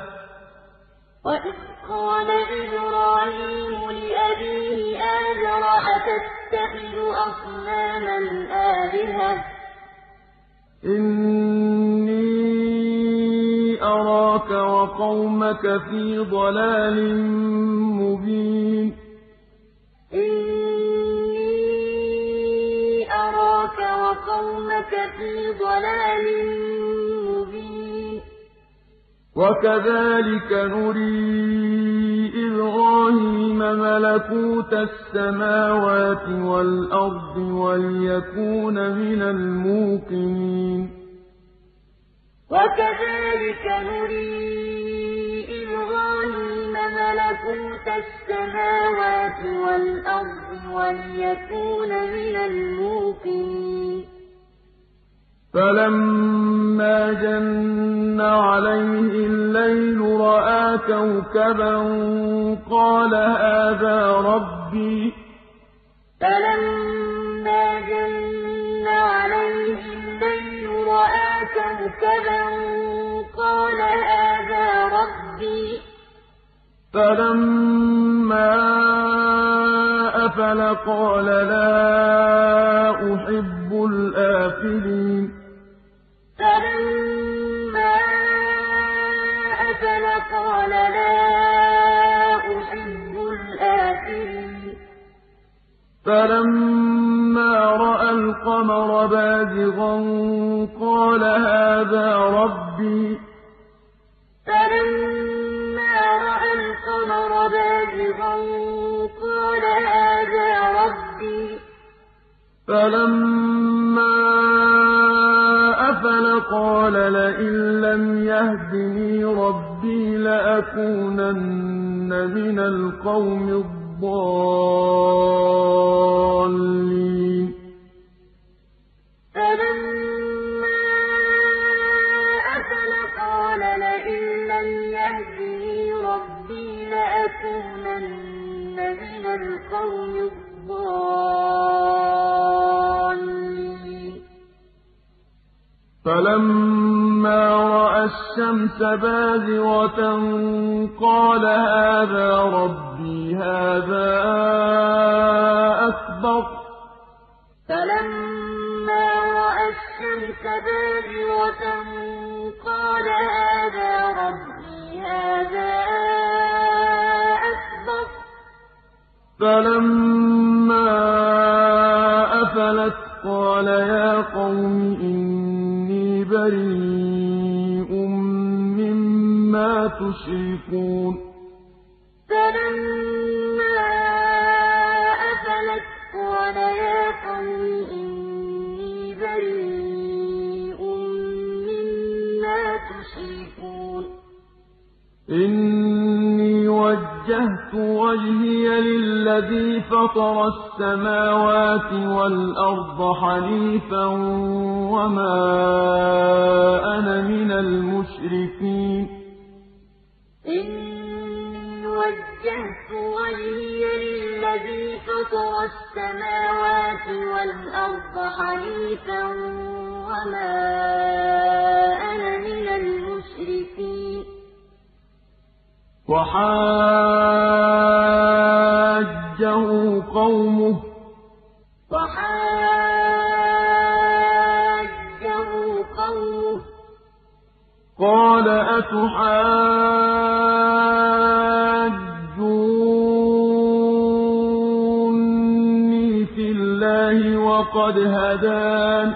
وَإِذْ قَالَ إِبْرَاهِيمُ لِأَبِيهِ آزَرَ أَتَتَّخِذُ أَصْنَامًا آلِهَةً؟ إِنِّي أَرَاكَ وَقَوْمَكَ فِي ضَلَالٍ مُّبِينٍ قَوْمَكَ فِي ضَلَالٍ مُّبِينٍ وَكَذَٰلِكَ نُرِي إِبْرَاهِيمَ مَلَكُوتَ السَّمَاوَاتِ وَالْأَرْضِ وَلِيَكُونَ مِنَ الْمُوقِنِينَ. وَكَذَٰلِكَ نُرِي إِبْرَاهِيمَ مَلَكُوتَ السَّمَاوَاتِ وَالْأَرْضِ وَلِيَكُونَ مِنَ الْمُوقِنِينَ. فَلَمَّا جَنَّ عَلَيْهِ اللَّيْلُ رَأَىٰ كَوْكَبًا قَالَ هَٰذَا رَبِّي ۖ فَلَمَّا جَنَّ عَلَيْهِ اللَّيْلُ رَأَىٰ كَوْكَبًا قَالَ هَٰذَا رَبِّي ۖ فَلَمَّا أَفَلَ قَالَ لَا أُحِبُّ الْآفِلِينَ فَلَمَّا أَفَلَ قَالَ لَا أُحِبُّ الْآفِلِينَ فَلَمَّا رَأَى الْقَمَرَ بَازِغًا قَالَ هَٰذَا رَبِّي ۖ. فَلَمَّا بَازِغًا قَالَ لَئِن لَّمْ يَهْدِنِي رَبِّي لَأَكُونَنَّ مِنَ الْقَوْمِ الضَّالِّينَ فَلَمَّا أَفَلَ قَالَ لَئِن لَّمْ يَهْدِنِي رَبِّي لَأَكُونَنَّ مِنَ الْقَوْمِ الضَّالِّينَ فَلَمَّا رَأَى الشَّمْسَ بَازِغَةً قَالَ هَٰذَا رَبِّي هَٰذَا أَكْبَرُ ۖ فَلَمَّا رَأَى الشَّمْسَ بَازِغَةً قَالَ هَٰذَا رَبِّي هَٰذَا أَكْبَرُ ۖ فَلَمَّا أَفَلَتْ قَالَ يَا قَوْمِ إِنِّي بَرِيءٌ مِّمَّا تُشْرِكُونَ. فَلَمَّا أَفَلَتْ قَالَ يَا قَوْمِ إِنِّي بَرِيءٌ. إِنِّي وَجَّهْتُ وَجْهِيَ لِلَّذِي فَطَرَ السَّمَاوَاتِ وَالْأَرْضَ حَنِيفًا وَمَا أَنَا مِنَ الْمُشْرِكِينَ. إِنِّي وَجَّهْتُ وَجْهِيَ لِلَّذِي فَطَرَ السَّمَاوَاتِ وَالْأَرْضَ حَنِيفًا وَمَا أَنَا مِنَ وَحَاجَّهُ قَوْمُهُ ۚ قَالَ أَتُحَاجُّونِّي فِي اللَّهِ وَقَدْ هَدَانِ ۚ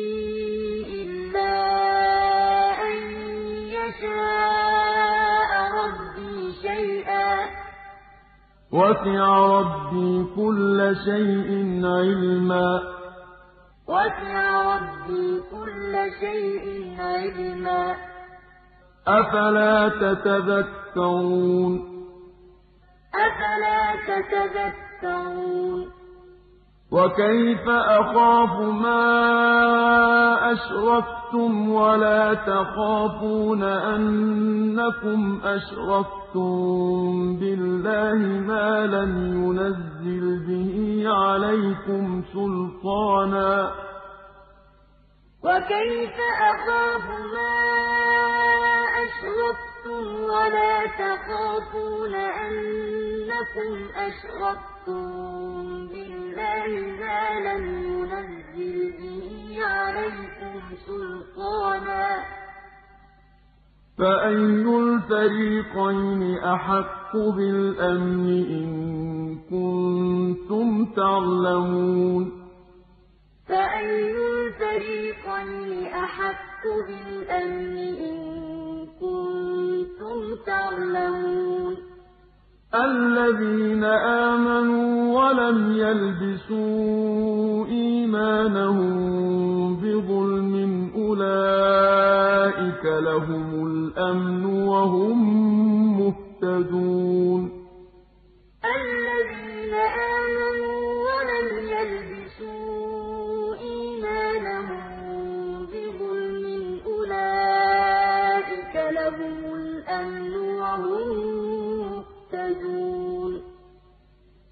وَسِعَ رَبِّي كُلَّ شَيْءٍ عِلْمًا ۗ. أَفَلَا تَتَذَكَّرُونَ؟ أَفَلَا تَتَذَكَّرُونَ؟ وَكَيْفَ أَخَافُ مَا أَشْرَكْتُمْ وَلَا تَخَافُونَ أَنَّكُمْ أَشْرَكْتُم بِاللَّهِ مَا لَمْ يُنَزِّلْ بِهِ عَلَيْكُمْ سُلْطَانًا ۚ وَكَيْفَ أَخَافُ مَا أَشْرَكْتُمْ وَلَا تَخَافُونَ أَنَّكُمْ أَشْرَكْتُم بِاللَّهِ مَا لَمْ يُنَزِّلْ بِهِ عَلَيْكُمْ سُلْطَانًا ۚ فَأَيُّ الْفَرِيقَيْنِ أَحَقُّ بِالْأَمْنِ إِن كُنتُمْ تَعْلَمُونَ كُنتُمْ تَعْلَمُونَ. الَّذِينَ آمَنُوا وَلَمْ يَلْبِسُوا إِيمَانَهُم بِظُلْمٍ أُولَٰئِكَ لَهُمُ الْأَمْنُ وَهُم مُّهْتَدُونَ. الَّذِينَ آمَنُوا وَلَمْ يَلْبِسُوا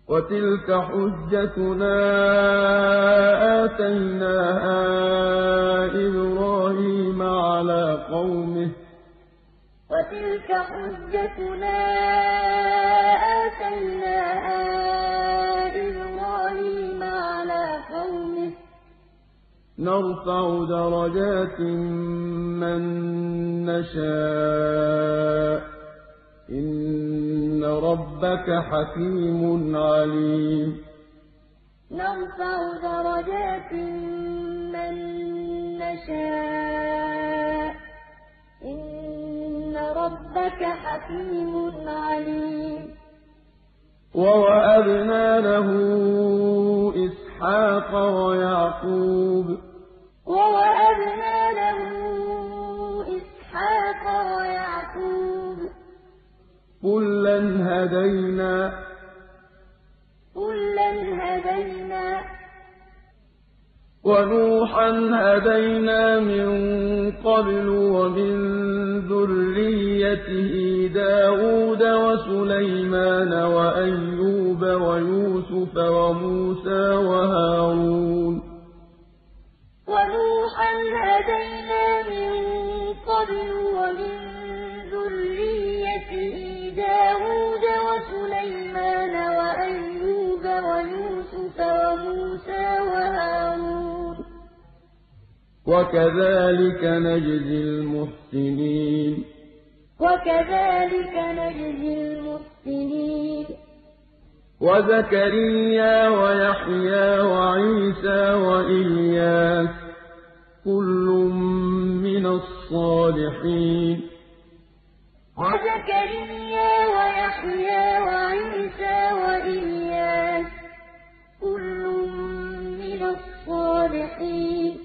وَتِلْكَ حُجَّتُنَا آتَيْنَاهَا إِبْرَاهِيمَ عَلَىٰ قَوْمِهِ ۚ وَتِلْكَ حُجَّتُنَا آتَيْنَاهَا إِبْرَاهِيمَ عَلَىٰ قَوْمِهِ ۚ نَرْفَعُ دَرَجَاتٍ مَّن نَّشَاءُ ۗ ربك حكيم عليم. نرفع درجات من نشاء. إن ربك حكيم عليم. ووهبنا له إسحاق ويعقوب. ووهبنا له إسحاق ويعقوب. كلا هدينا. كلا هدينا. ونوحا هدينا من قبل ومن ذريته داود وسليمان وأيوب ويوسف وموسى وهارون. ونوحا هدينا من قبل ومن داود وسليمان وأيوب ويوسف وموسى وهارون. وكذلك نجزي المحسنين. وكذلك نجزي المحسنين. وزكريا ويحيى وعيسى وإلياس كل من الصالحين. وزكريا ويحيى وعيسى وإلياس كل من الصالحين.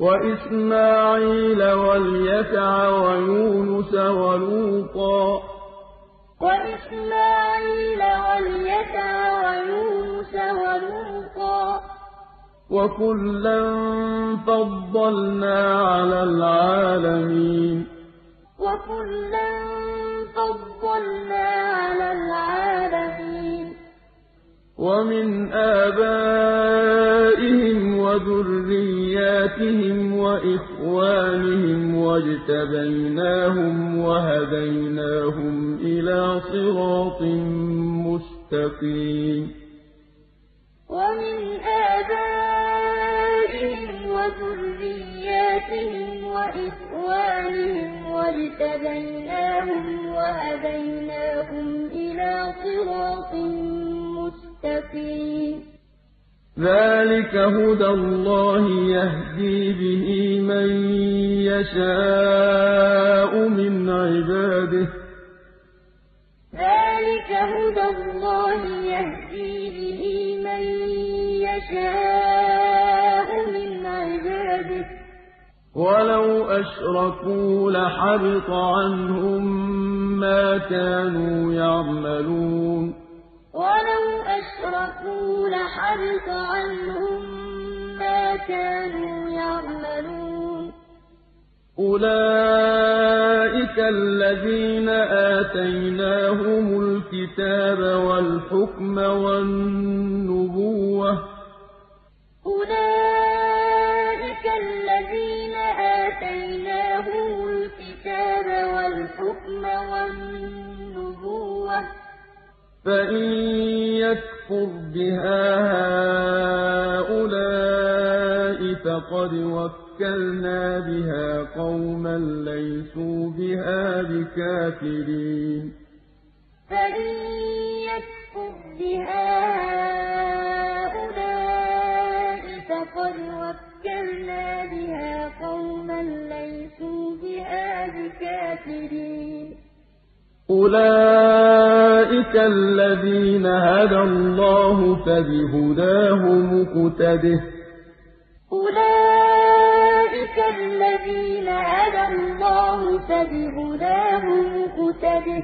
وإسماعيل واليسع ويونس ولوطا. وإسماعيل واليسع ويونس ولوطا. وكلا فضلنا على العالمين. وكلا فضلنا على العالمين. ومن آبائهم وذرياتهم وإخوانهم واجتبيناهم وهديناهم إلى صراط مستقيم. ومن آبائهم وذرياتهم وإخوانهم واجتبيناهم وهديناهم إلى صراط مستقيم. ذلك هدى الله يهدي به من يشاء من عباده. ذلك هدى الله يهدي به من يشاء من عباده ولو أشركوا لحبط عنهم ما كانوا يعملون. ولو أشركوا لحبط عنهم ما كانوا يعملون. أولئك الذين آتيناهم الكتاب والحكم والنبوة. أولئك الذين آتيناهم الكتاب والحكم والنبوة. فإن يكفر بها هؤلاء فقد وكلنا بها قوما ليسوا بها بكافرين. فإن يكفر بها هؤلاء فقد وكلنا بها قوما ليسوا بها بكافرين أولئك الذين هدى الله فبهداه مقتده أولئك الذين هدى الله فبهداه مقتده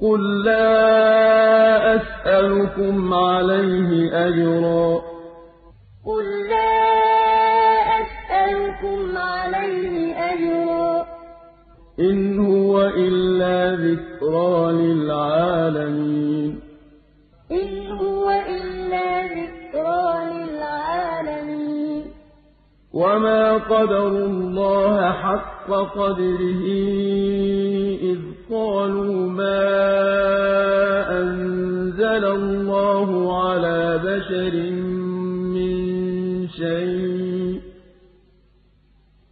قل لا أسألكم عليه أجرا أسألكم عليه أجرا إن هو إلا ذكرى للعالمين. إن هو إلا ذكرى للعالمين. وما قدروا الله حق قدره إذ قالوا ما أنزل الله على بشر من شيء.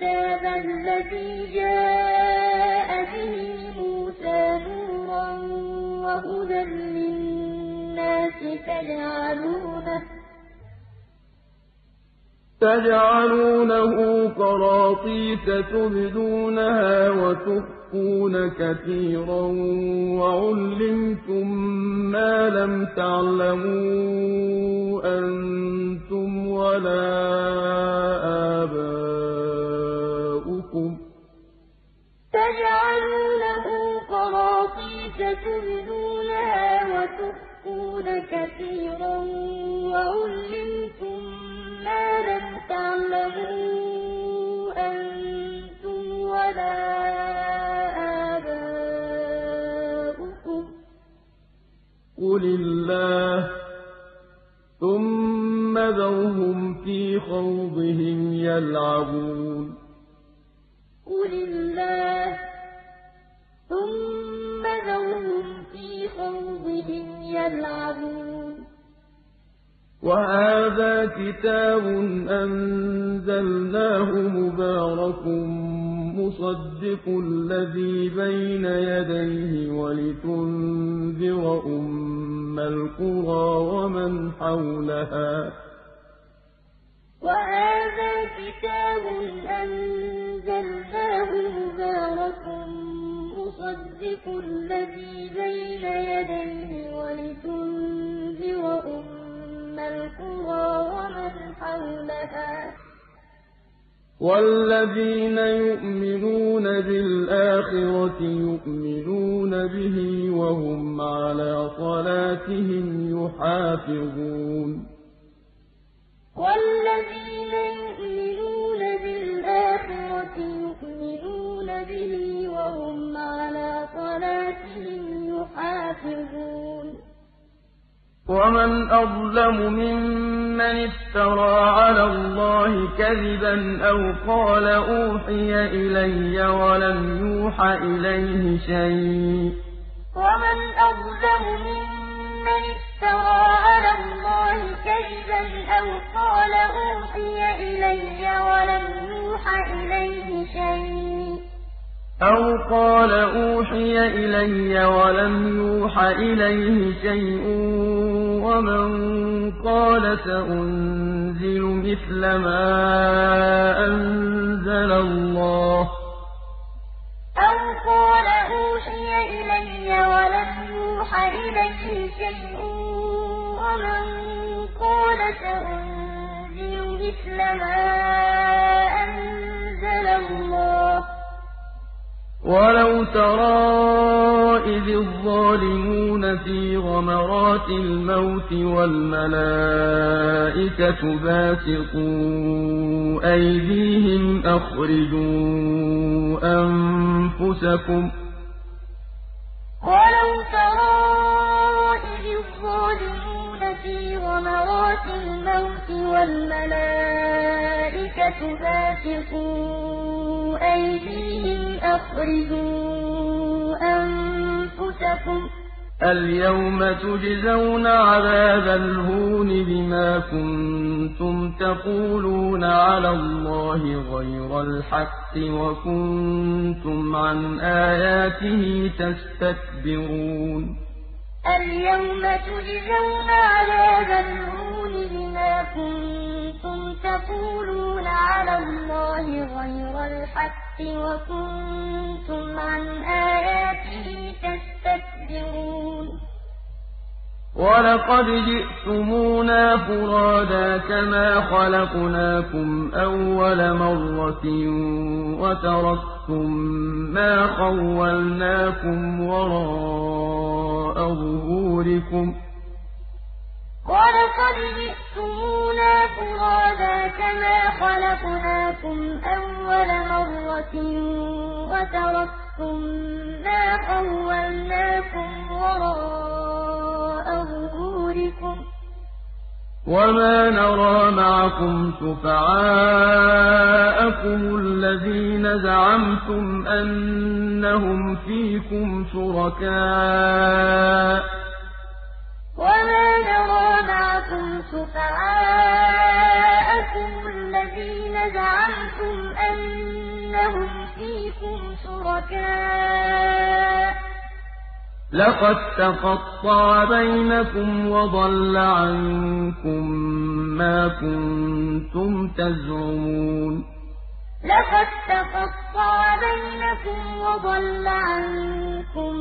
الكتاب الذي جاء به موسى نورا وهدى للناس تجعلونه تجعلونه قراطيس تبدونها وتخفون كثيرا وعلمتم ما لم تعلموا أنتم ولا آباؤكم. تبدونها وتخفون كثيرا وعلمتم ما لم تَعْلَمُوا أَنتُمْ وَلَا آبَاؤُكُمْ ۖ. قُلِ اللَّهُ ثُمَّ ذَرْهُمْ فِي خَوْضِهِمْ يَلْعَبُونَ. قُلِ اللَّهُ ثُمَّ ذَرْهُمْ فِي خَوْضِهِمْ يَلْعَبُونَ وَهَٰذَا كِتَابٌ أَنزَلْنَاهُ مُبَارَكٌ مُّصَدِّقُ الَّذِي بَيْنَ يَدَيْهِ وَلِتُنذِرَ أُمَّ الْقُرَىٰ وَمَنْ حَوْلَهَا ۚ وَهَٰذَا كِتَابٌ أَنزَلْنَاهُ مُبَارَكٌ مُّصَدِّقُ الَّذِي بَيْنَ يَدَيْهِ وَلِتُنذِرَ أُمَّ الْقُرَىٰ وَمَنْ حَوْلَهَا ۚ. وَالَّذِينَ يُؤْمِنُونَ بِالْآخِرَةِ يُؤْمِنُونَ بِهِ وَهُمْ عَلَىٰ صَلَاتِهِمْ يُحَافِظُونَ. وَالَّذِينَ يُؤْمِنُونَ بِالْآخِرَةِ يُؤْمِنُونَ بِهِ وَهُمْ عَلَىٰ صَلَاتِهِمْ يُحَافِظُونَ. ومن أظلم ممن افترى على الله كذبا أو قال أوحي إلي ولم يوح إليه شيء. ومن أظلم ممن افترى على الله كذبا أو قال أوحي إلي ولم يوح إليه شيء. أَوْ قَالَ أُوحِيَ إِلَيَّ وَلَمْ يُوحَ إِلَيْهِ شَيْءٌ وَمَن قَالَ سَأُنزِلُ مِثْلَ مَا أَنزَلَ اللَّهُ أَوْ قَالَ أُوحِيَ إِلَيَّ وَلَمْ يُوحَ إِلَيْهِ شَيْءٌ وَمَن قَالَ سَأُنزِلُ مِثْلَ مَا أَنزَلَ اللَّهُ وَلَوْ تَرَىٰ إِذِ الظَّالِمُونَ فِي غَمَرَاتِ الْمَوْتِ وَالْمَلَائِكَةُ بَاسِطُو أَيْدِيهِمْ أَخْرِجُوا أَنفُسَكُمْ ۖ فِي غَمَرَاتِ الْمَوْتِ وَالْمَلَائِكَةُ بَاسِطُو أَيْدِيهِمْ أَخْرِجُوا أَنفُسَكُمْ ۖ الْيَوْمَ تُجْزَوْنَ عَذَابَ الْهُونِ بِمَا كُنتُمْ تَقُولُونَ عَلَى اللَّهِ غَيْرَ الْحَقِّ وَكُنتُمْ عَنْ آيَاتِهِ تَسْتَكْبِرُونَ الْيَوْمَ تُجْزَوْنَ عَذَابَ الْهُونِ بِمَا كُنتُمْ تَقُولُونَ عَلَى اللَّهِ غَيْرَ الْحَقِّ وَكُنتُمْ عَنْ آيَاتِهِ تَسْتَكْبِرُونَ. وَلَقَدْ جِئْتُمُونَا فُرَادَىٰ كَمَا خَلَقْنَاكُمْ أَوَّلَ مَرَّةٍ وَتَرَكْتُم مَّا خَوَّلْنَاكُمْ وَرَاءَ ظُهُورِكُمْ ۖ وَلَقَدْ جِئْتُمُونَا فُرَادَىٰ كَمَا خَلَقْنَاكُمْ أَوَّلَ مَرَّةٍ وَتَرَكْتُم مَّا خَوَّلْنَاكُمْ وَرَاءَ ظُهُورِكُمْ ۖ. وَمَا نَرَىٰ مَعَكُمْ شُفَعَاءَكُمُ الَّذِينَ زَعَمْتُمْ أَنَّهُمْ فِيكُمْ شُرَكَاءُ. وَمَا نَرَىٰ مَعَكُمْ شُفَعَاءَكُمُ الَّذِينَ زَعَمْتُمْ أَنَّهُمْ فِيكُمْ شُرَكَاءُ. لَقَد تَّقَطَّعَ بَيْنَكُمْ وَضَلَّ عَنكُم مَّا كُنتُمْ تَزْعُمُونَ. لَقَد تَّقَطَّعَ بَيْنَكُمْ وَضَلَّ عَنكُم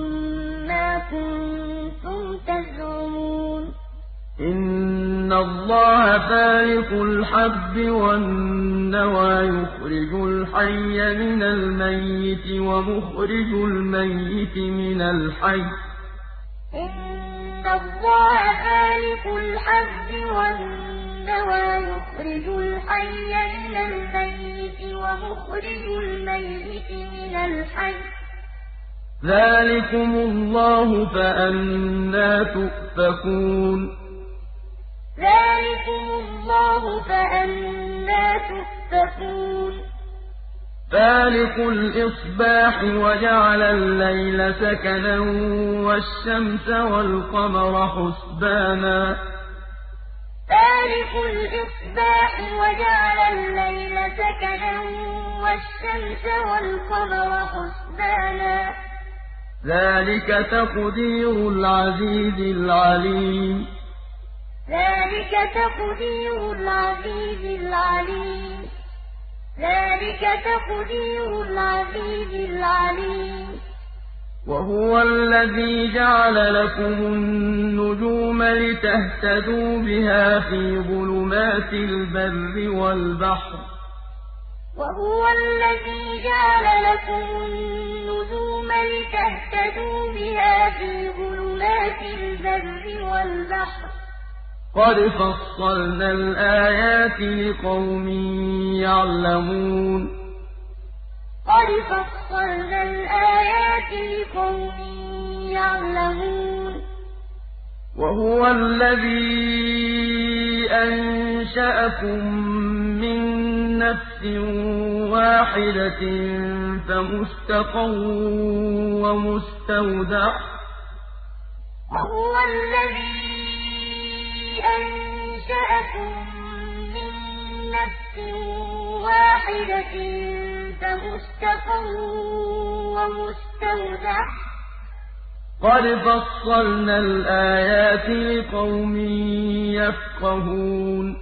مَّا كُنتُمْ تَزْعُمُونَ. إِنَّ اللَّهَ فَالِقُ الْحَبِّ وَالنَّوَىٰ يُخْرِجُ الْحَيَّ مِنَ الْمَيِّتِ وَمُخْرِجُ الْمَيِّتِ مِنَ الْحَيِّ ۚ إِنَّ اللَّهَ فَالِقُ الْحَبِّ وَالنَّوَىٰ يُخْرِجُ الْحَيَّ مِنَ الْمَيِّتِ وَمُخْرِجُ الْمَيِّتِ مِنَ الْحَيِّ ۚ ذَٰلِكُمُ اللَّهُ فَأَنَّىٰ تُؤْفَكُونَ ذَٰلِكُمُ اللَّهُ فَأَنَّىٰ تُؤْفَكُونَ فَالِقُ الْإِصْبَاحِ وَجَعَلَ اللَّيْلَ سَكَنًا وَالشَّمْسَ وَالْقَمَرَ حُسْبَانًا. فَالِقُ الْإِصْبَاحِ وَجَعَلَ اللَّيْلَ سَكَنًا وَالشَّمْسَ وَالْقَمَرَ حُسْبَانًا ۚ. ذَٰلِكَ تَقْدِيرُ الْعَزِيزِ الْعَلِيمِ. ذَٰلِكَ تَقْدِيرُ الْعَزِيزِ الْعَلِيمِ. ذَٰلِكَ تَقْدِيرُ الْعَزِيزِ الْعَلِيمِ. وَهُوَ الَّذِي جَعَلَ لَكُمُ النُّجُومَ لِتَهْتَدُوا بِهَا فِي ظُلُمَاتِ الْبَرِّ وَالْبَحْرِ ۗ. وَهُوَ الَّذِي جَعَلَ لَكُمُ النُّجُومَ لِتَهْتَدُوا بِهَا فِي ظُلُمَاتِ الْبَرِّ وَالْبَحْرِ. قَدْ فَصَّلْنَا الْآيَاتِ لِقَوْمٍ يَعْلَمُونَ قَدْ فَصَّلْنَا الْآيَاتِ لِقَوْمٍ يَعْلَمُونَ وَهُوَ الَّذِي أَنشَأَكُم مِّن نَّفْسٍ وَاحِدَةٍ فَمُسْتَقَرٌّ وَمُسْتَوْدَعٌ ۗ وَهُوَ الَّذِي أَنشَأَكُم مِّن نَّفْسٍ وَاحِدَةٍ فَمُسْتَقَرٌّ وَمُسْتَوْدَعٌ ۗ. قَدْ فَصَّلْنَا الْآيَاتِ لِقَوْمٍ يَفْقَهُونَ.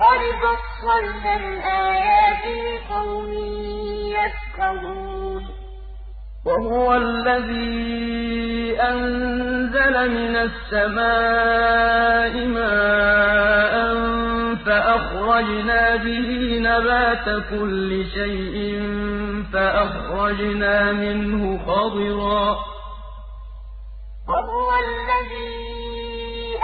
قَدْ فَصَّلْنَا الْآيَاتِ لِقَوْمٍ يَفْقَهُونَ. وَهُوَ الَّذِي أَنزَلَ مِنَ السَّمَاءِ مَاءً فَأَخْرَجْنَا بِهِ نَبَاتَ كُلِّ شَيْءٍ فَأَخْرَجْنَا مِنْهُ خَضِرًا. وَهُوَ الَّذِي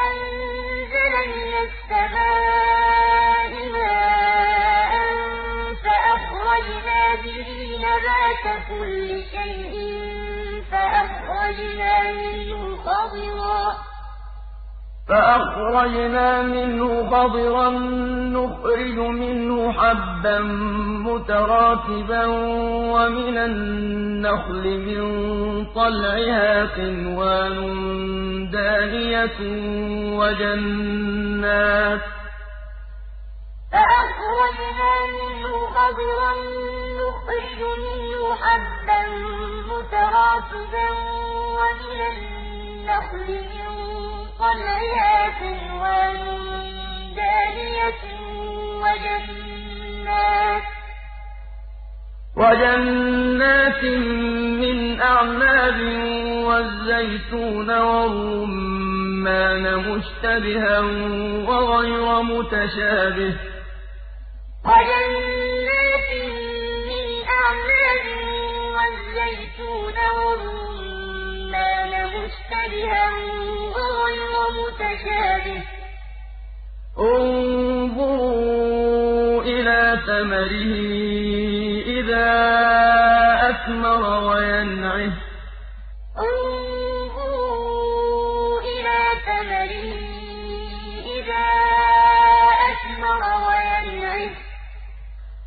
أَنزَلَ مِنَ السَّمَاءِ مَاءً فَأَخْرَجْنَا بِهِ نَبَاتَ كُلِّ شَيْءٍ فَأَخْرَجْنَا مِنْهُ خَضِرًا. نُّخْرِجُ مِنْهُ حَبًّا مُّتَرَاكِبًا وَمِنَ النَّخْلِ مِن طَلْعِهَا قِنْوَانٌ دَانِيَةٌ وَجَنَّاتٍ فَأَخْرَجْنَا مِنْهُ خَضِرًا نُّخْرِجُ مِنْهُ حَبًّا مُّتَرَاكِبًا وَمِنَ النَّخْلِ مِن طَلْعِهَا قِنْوَانٌ دَانِيَةٌ وَجَنَّاتٍ مِّنْ أَعْنَابٍ وَالزَّيْتُونَ وَالرُّمَّانَ مُشْتَبِهًا وَغَيْرَ مُتَشَابِهٍ ۗ وَجَنَّاتٍ مِّنْ أَعْنَابٍ وَالزَّيْتُونَ وَالرُّمَّانَ مُشْتَبِهًا وَغَيْرَ مُتَشَابِهٍ ۗ. انظُرُوا إِلَىٰ ثَمَرِهِ إِذَا أَثْمَرَ وَيَنْعِهِ ۚ.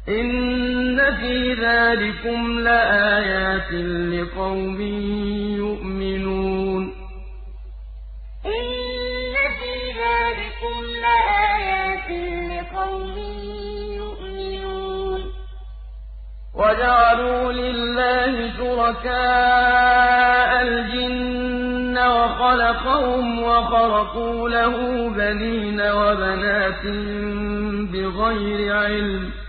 إِنَّ فِي ذَٰلِكُمْ لَآيَاتٍ لِّقَوْمٍ يُؤْمِنُونَ إِنَّ فِي ذَٰلِكُمْ لَآيَاتٍ لِّقَوْمٍ يُؤْمِنُونَ وَجَعَلُوا لِلَّهِ شُرَكَاءَ الْجِنَّ وَخَلَقَهُمْ وَخَرَقُوا لَهُ بَنِينَ وَبَنَاتٍ بِغَيْرِ عِلْمٍ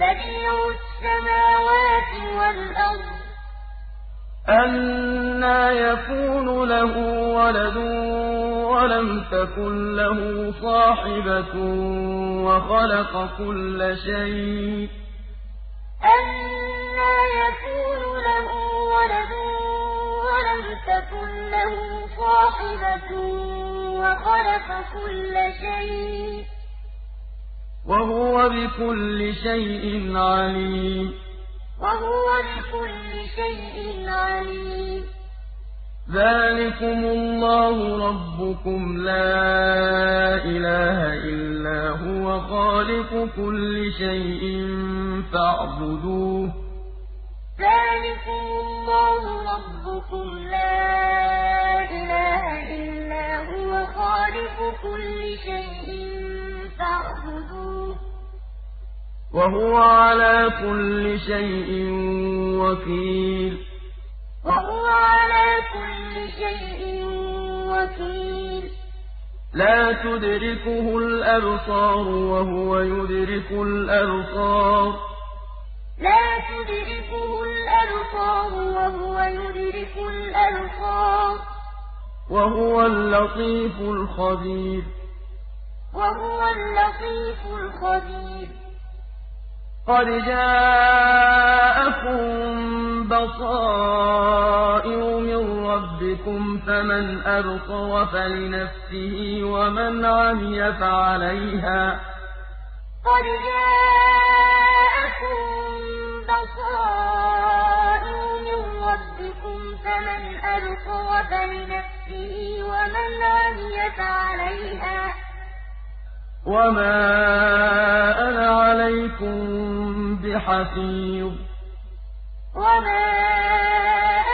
بَدِيعُ السَّمَاوَاتِ وَالْأَرْضِ ۖ. أَنَّىٰ يَكُونُ لَهُ وَلَدٌ وَلَمْ تَكُن لَّهُ صَاحِبَةٌ وَخَلَقَ كُلَّ شَيْءٍ ۖ. أَنَّىٰ يَكُونُ لَهُ وَلَدٌ وَلَمْ تَكُن لَّهُ صَاحِبَةٌ وَخَلَقَ كُلَّ شَيْءٍ ۖ. وَهُوَ بِكُلِّ شَيْءٍ عَلِيمٌ. وَهُوَ بِكُلِّ شَيْءٍ عَلِيمٌ. ذَٰلِكُمُ اللَّهُ رَبُّكُمْ لَا إِلَٰهَ إِلَّا هُوَ خَالِقُ كُلِّ شَيْءٍ فَاعْبُدُوهُ ۚ. ذَٰلِكُمُ اللَّهُ رَبُّكُمْ لَا إِلَٰهَ إِلَّا هُوَ خَالِقُ كُلِّ شَيْءٍ فاعبدوه. وهو على كل شيء وكيل. وهو على كل شيء وكيل. لا تدركه الأبصار وهو يدرك الأبصار. لا تدركه الأبصار وهو يدرك الأبصار. وهو اللطيف الخبير. وهو اللطيف الخبير. قد جاءكم بصائر من ربكم فمن أبصر فلنفسه ومن عمي فعليها. قد جاءكم بصائر من ربكم فمن أبصر فلنفسه ومن عمي فعليها. وَمَا أَنَا عَلَيْكُم بِحَفِيظٍ وَمَا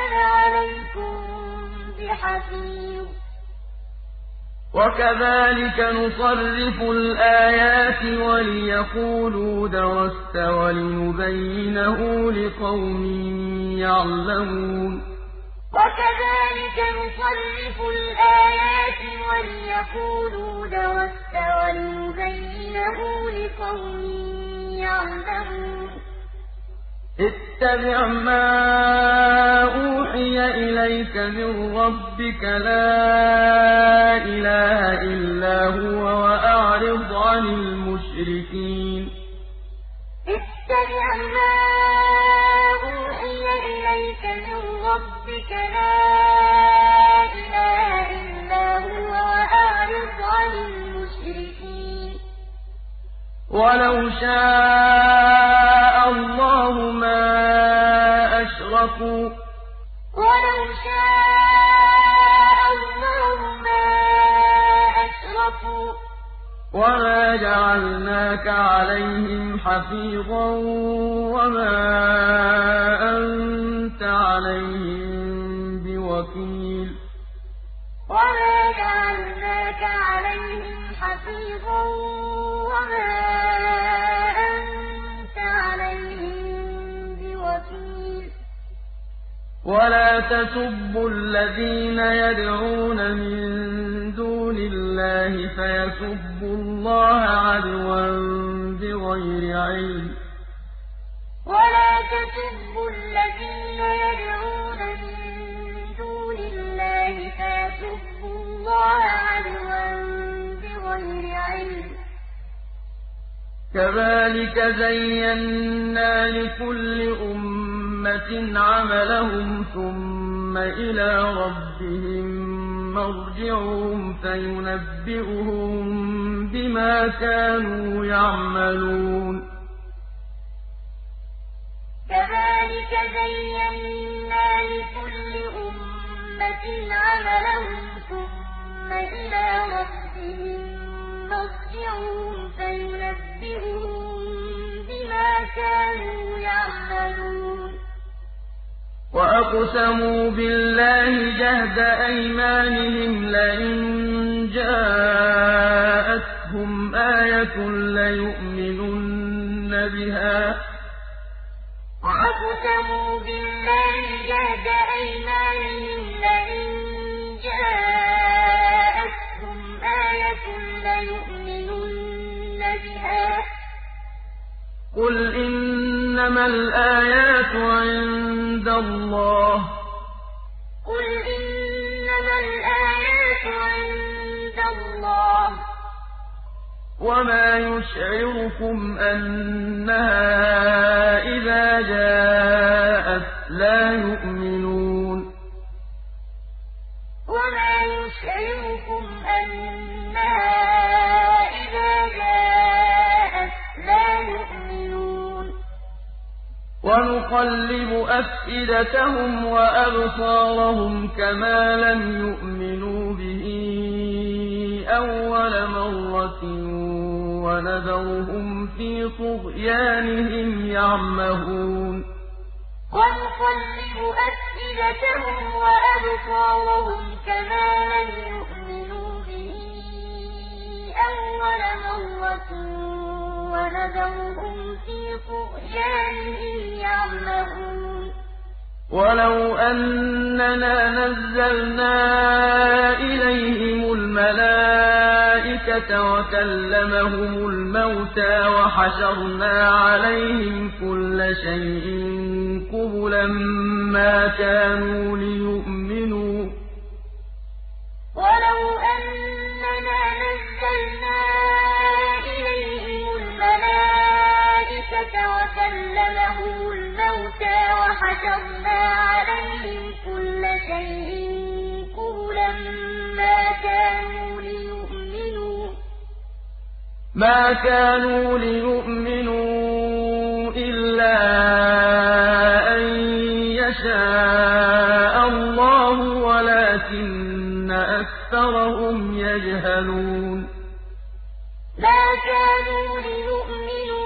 أَنَا عَلَيْكُم بِحَفِيظٍ وَكَذَٰلِكَ نُصَرِّفُ الْآيَاتِ وَلِيَقُولُوا دَرَسْتَ وَلِنُبَيِّنَهُ لِقَوْمٍ يَعْلَمُونَ وَكَذَٰلِكَ نُصَرِّفُ الْآيَاتِ وَلِيَقُولُوا دَرَسْتَ وَلِنُبَيِّنَهُ لِقَوْمٍ يَعْلَمُونَ. اتَّبِعْ مَا أُوحِيَ إِلَيْكَ مِن رَّبِّكَ ۖ لَا إِلَٰهَ إِلَّا هُوَ وَأَعْرِضْ عَنِ الْمُشْرِكِينَ. اتَّبِعْ مَا أُوحِيَ إِلَيْكَ مِن رَّبِّكَ ۖ لَا إِلَٰهَ إِلَّا هُوَ وَأَعْرِضْ عَنِ الْمُشْرِكِينَ. وَلَوْ شَاءَ اللَّهُ مَا أَشْرَكُوا ۗ. وَلَوْ شَاءَ اللَّهُ مَا أَشْرَكُوا ۗ. وَمَا جَعَلْنَاكَ عَلَيْهِمْ حَفِيظًا وَمَا أَنتَ عَلَيْهِم بِوَكِيلٍ وَمَا جَعَلْنَاكَ عَلَيْهِمْ حَفِيظًا وَمَا أَنتَ عَلَيْهِم بِوَكِيلٍ. وَلَا تَسُبُّوا الَّذِينَ يَدْعُونَ مِن دُونِ اللَّهِ فَيَسُبُّوا اللَّهَ عَدْوًا بِغَيْرِ عِلْمٍ ۗ. وَلَا تَسُبُّوا الَّذِينَ يَدْعُونَ مِن اللَّهِ فَيَسُبُّوا اللَّهَ عَدْوًا بِغَيْرِ عِلْمٍ ۗ. كَذَٰلِكَ زَيَّنَّا لِكُلِّ أُمَّةٍ عَمَلَهُمْ ثُمَّ إِلَىٰ رَبِّهِم مَّرْجِعُهُمْ فَيُنَبِّئُهُم بِمَا كَانُوا يَعْمَلُونَ. كَذَٰلِكَ زَيَّنَّا لِكُلِّ أُمَّةٍ عَمَلَهُمْ ثُمَّ إِلَىٰ رَبِّهِم مَّرْجِعُهُمْ فَيُنَبِّئُهُم بِمَا كَانُوا يَعْمَلُونَ وَأَقْسَمُوا بِاللَّهِ جَهْدَ أَيْمَانِهِمْ لَئِن جَاءَتْهُمْ آيَةٌ لَّيُؤْمِنُنَّ بِهَا ۚ وَأَقْسَمُوا بِاللَّهِ جَهْدَ قُلْ إِنَّمَا الْآيَاتُ عِندَ اللَّهِ ۖ وَمَا يُشْعِرُكُمْ أَنَّهَا إِذَا جَاءَتْ لَا يُؤْمِنُونَ وَنُقَلِّبُ أَفْئِدَتَهُمْ وَأَبْصَارَهُمْ كَمَا لَمْ يُؤْمِنُوا بِهِ أَوَّلَ مَرَّةٍ وَنَذَرُهُمْ فِي طُغْيَانِهِمْ يَعْمَهُونَ. وَنُقَلِّبُ أَفْئِدَتَهُمْ وَأَبْصَارَهُمْ كَمَا لَمْ يُؤْمِنُوا بِهِ أَوَّلَ مَرَّةٍ وَنَذَرُهُمْ فِي طُغْيَانِهِمْ يَعْمَهُونَ. وَلَوْ أَنَّنَا نَزَّلْنَا إِلَيْهِمُ الْمَلَائِكَةَ وَكَلَّمَهُمُ الْمَوْتَىٰ وَحَشَرْنَا عَلَيْهِمْ كُلَّ شَيْءٍ قُبُلًا مَّا كَانُوا لِيُؤْمِنُوا. وَلَوْ أَنَّنَا نَزَّلْنَا الْمَلَائِكَةَ وَكَلَّمَهُمُ الْمَوْتَىٰ وَحَشَرْنَا عَلَيْهِمْ كُلَّ شَيْءٍ قُبُلًا مَّا كَانُوا لِيُؤْمِنُوا إِلَّا أَن يَشَاءَ اللَّهُ وَلَٰكِنَّ أَكْثَرَهُمْ يَجْهَلُونَ. مَا كَانُوا لِيُؤْمِنُوا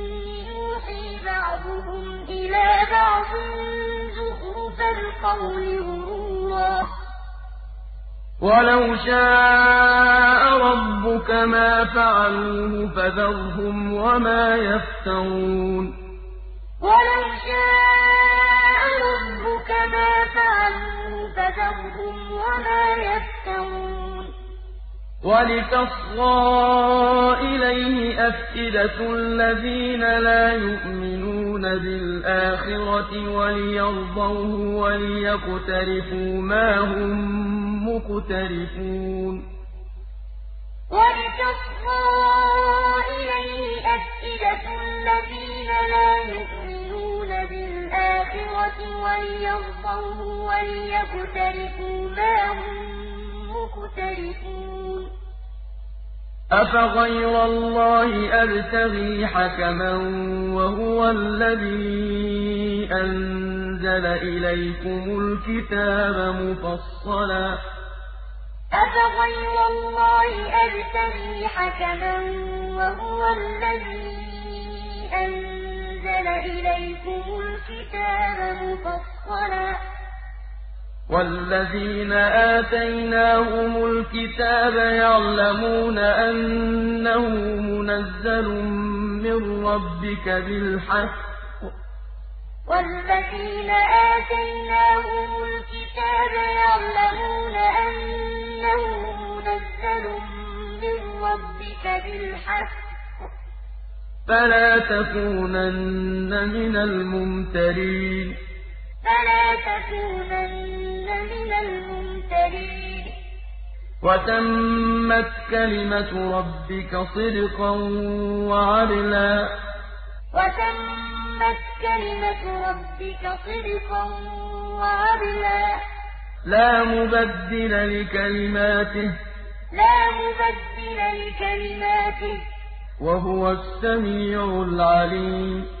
بَعْضُهُمْ إِلَىٰ بَعْضٍ زُخْرُفَ الْقَوْلِ غُرُورًا ۚ. وَلَوْ شَاءَ رَبُّكَ مَا فَعَلُوهُ فَذَرْهُمْ وَمَا يَفْتَرُونَ. وَلَوْ شَاءَ رَبُّكَ مَا فَعَلُوهُ فَذَرْهُمْ وَمَا يَفْتَرُونَ. وَلِتَصْغَىٰ إِلَيْهِ أَفْئِدَةُ الَّذِينَ لَا يُؤْمِنُونَ بِالْآخِرَةِ وَلِيَرْضَوْهُ وَلِيَقْتَرِفُوا مَا هُم مُّقْتَرِفُونَ وَلِتَصْغَىٰ إِلَيْهِ أَفْئِدَةُ الَّذِينَ لَا يُؤْمِنُونَ بِالْآخِرَةِ وَلِيَرْضَوْهُ وَلِيَقْتَرِفُوا مَا هُم مُّقْتَرِفُونَ أَفَغَيْرَ اللَّهِ أَبْتَغِي حَكَمًا وَهُوَ الَّذِي أَنزَلَ إِلَيْكُمُ الْكِتَابَ مُفَصَّلًا ۚ. أَفَغَيْرَ اللَّهِ أَبْتَغِي حَكَمًا وَهُوَ الَّذِي أَنزَلَ إِلَيْكُمُ الْكِتَابَ مُفَصَّلًا ۚ. وَالَّذِينَ آتَيْنَاهُمُ الْكِتَابَ يَعْلَمُونَ أَنَّهُ مُنَزَّلٌ مِّن رَّبِّكَ بِالْحَقِّ ۖ. وَالَّذِينَ آتَيْنَاهُمُ الْكِتَابَ يَعْلَمُونَ أَنَّهُ مُنَزَّلٌ مِّن رَّبِّكَ بِالْحَقِّ ۖ. فَلَا تَكُونَنَّ مِنَ الْمُمْتَرِينَ. فَلَا تَكُونَنَّ مِنَ الْمُمْتَرِينَ. وَتَمَّتْ كَلِمَةُ رَبِّكَ صِدْقًا وَعَدْلًا ۚ. وَتَمَّتْ كَلِمَةُ رَبِّكَ صِدْقًا وَعَدْلًا ۚ. لَّا مُبَدِّلَ لِكَلِمَاتِهِ ۚ. وَهُوَ السَّمِيعُ الْعَلِيمُ.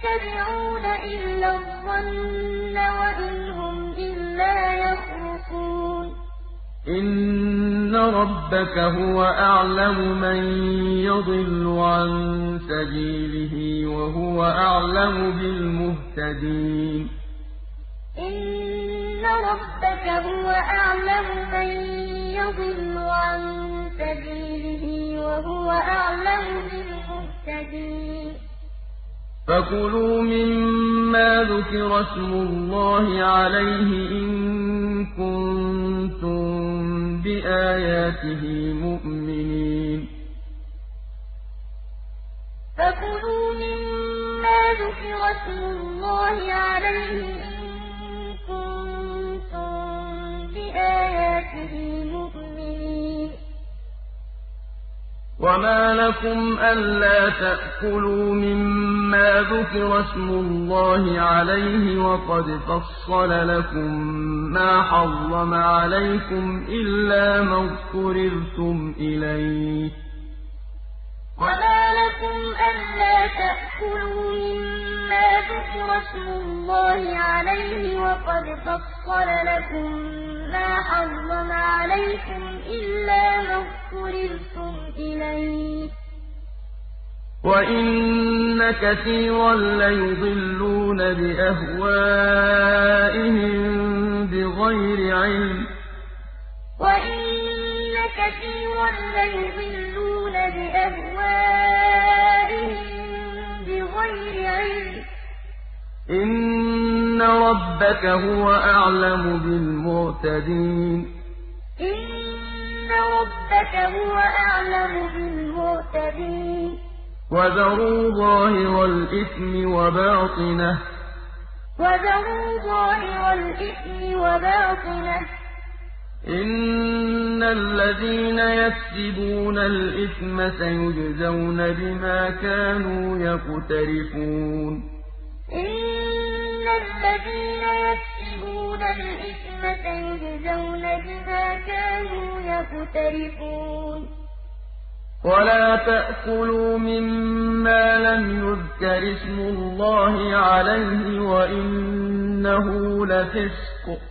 يَتَّبِعُونَ إِلَّا الظَّنَّ وَإِنْ هُمْ إِلَّا يَخْرُصُونَ إِنَّ رَبَّكَ هُوَ أَعْلَمُ مَن يَضِلُّ عَن سَبِيلِهِ وَهُوَ أَعْلَمُ بِالْمُهْتَدِينَ إِنَّ رَبَّكَ هُوَ أَعْلَمُ مَن يَضِلُّ عَن سَبِيلِهِ وَهُوَ أَعْلَمُ بِالْمُهْتَدِينَ فَكُلُوا مِمَّا ذُكِرَ اسْمُ اللَّهِ عَلَيْهِ إِن كُنتُم بِآيَاتِهِ مُؤْمِنِينَ. فَكُلُوا مِمَّا ذُكِرَ اسْمُ اللَّهِ عَلَيْهِ إِن كُنتُم بِآيَاتِهِ وَمَا لَكُمْ أَلَّا تَأْكُلُوا مِمَّا ذُكِرَ اسْمُ اللَّهِ عَلَيْهِ وَقَدْ فَصَّلَ لَكُم مَّا حَرَّمَ عَلَيْكُمْ إِلَّا مَا اضْطُرِرْتُمْ إِلَيْهِ ۗ وَمَا لَكُمْ أَلَّا تَأْكُلُوا مِمَّا ذُكِرَ اسْمُ اللَّهِ عَلَيْهِ وَقَدْ فَصَّلَ لَكُم مَّا حَرَّمَ عَلَيْكُمْ إِلَّا مَا اضْطُرِرْتُمْ إِلَيْهِ ۗ. وَإِنَّ كَثِيرًا لَّيُضِلُّونَ بِأَهْوَائِهِم بِغَيْرِ عِلْمٍ ۗ. وَإِنَّ كَثِيرًا لَّيُضِلُّونَ بِأَهْوَائِهِم بِغَيْرِ عِلْمٍ ۗ. إِنَّ رَبَّكَ هُوَ أَعْلَمُ بِالْمُعْتَدِينَ إِنَّ رَبَّكَ هُوَ أَعْلَمُ بِالْمُعْتَدِينَ وَذَرُوا ظَاهِرَ الْإِثْمِ وَبَاطِنَهُ ۚ. وَذَرُوا ظَاهِرَ الْإِثْمِ وَبَاطِنَهُ ۚ. إِنَّ الَّذِينَ يَكْسِبُونَ الْإِثْمَ سَيُجْزَوْنَ بِمَا كَانُوا يَقْتَرِفُونَ إِنَّ الَّذِينَ يَكْسِبُونَ الْإِثْمَ سَيُجْزَوْنَ بِمَا كَانُوا يَقْتَرِفُونَ وَلَا تَأْكُلُوا مِمَّا لَمْ يُذْكَرِ اسْمُ اللَّهِ عَلَيْهِ وَإِنَّهُ لَفِسْقٌ ۗ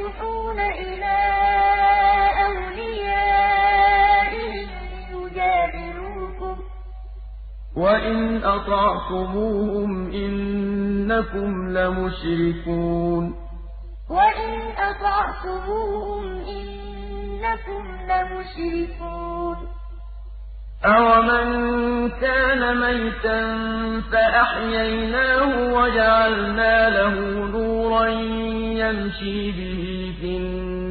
وَإِنْ أَطَعْتُمُوهُمْ إِنَّكُمْ لَمُشْرِكُونَ وَإِنْ أَطَعْتُمُوهُمْ إِنَّكُمْ لَمُشْرِكُونَ أَوَمَن كَانَ مَيْتًا فَأَحْيَيْنَاهُ وَجَعَلْنَا لَهُ نُورًا يَمْشِي بِهِ فِي النَّاسِ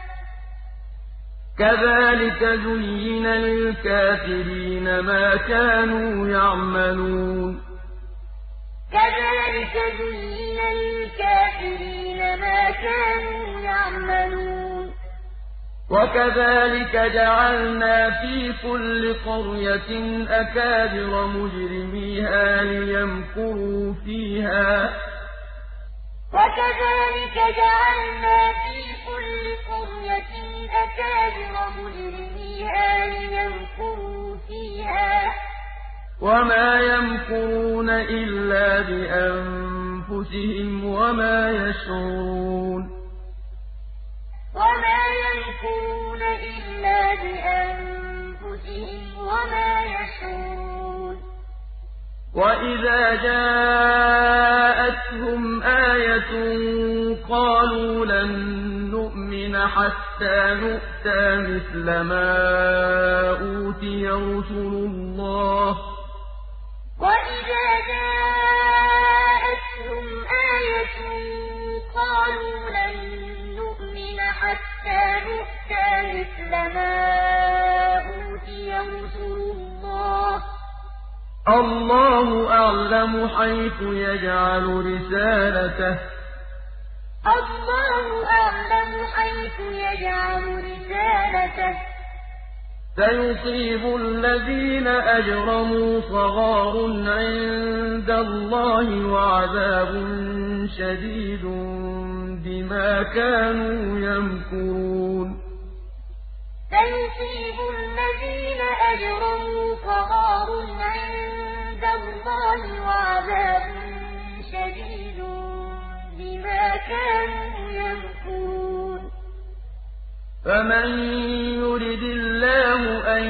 كَذَٰلِكَ زُيِّنَ لِلْكَافِرِينَ مَا كَانُوا يَعْمَلُونَ. كَذَٰلِكَ زُيِّنَ لِلْكَافِرِينَ مَا كَانُوا يَعْمَلُونَ. وَكَذَٰلِكَ جَعَلْنَا فِي كُلِّ قَرْيَةٍ أَكَابِرَ مُجْرِمِيهَا لِيَمْكُرُوا فِيهَا ۖ. وَكَذَٰلِكَ جَعَلْنَا فِي كُلِّ قَرْيَةٍ أَكَابِرَ مُجْرِمِيهَا لِيَمْكُرُوا فِيهَا ۖ. وَمَا يَمْكُرُونَ إِلَّا بِأَنفُسِهِمْ وَمَا يَشْعُرُونَ. وَمَا يَمْكُرُونَ إِلَّا بِأَنفُسِهِمْ وَمَا يَشْعُرُونَ. وَإِذَا جَاءَتْهُمْ آيَةٌ قَالُوا لَن نُّؤْمِنَ حَتَّىٰ نُؤْتَىٰ مِثْلَ مَا أُوتِيَ رُسُلُ اللَّهِ ۘ وَإِذَا جَاءَتْهُمْ آيَةٌ قَالُوا لَن نُّؤْمِنَ حَتَّىٰ نُؤْتَىٰ مِثْلَ مَا أُوتِيَ رُسُلُ اللَّهِ ۘ اللَّهُ أَعْلَمُ حَيْثُ يَجْعَلُ رِسَالَتَهُ ۗ. سَيُصِيبُ الَّذِينَ أَجْرَمُوا صَغَارٌ عِندَ اللَّهِ وَعَذَابٌ شَدِيدٌ بِمَا كَانُوا يَمْكُرُونَ. سَيُصِيبُ الَّذِينَ أَجْرَمُوا صَغَارٌ عِندَ اللَّهِ وَعَذَابٌ شَدِيدٌ بِمَا كَانُوا يَمْكُرُونَ. فَمَن يُرِدِ اللَّهُ أَن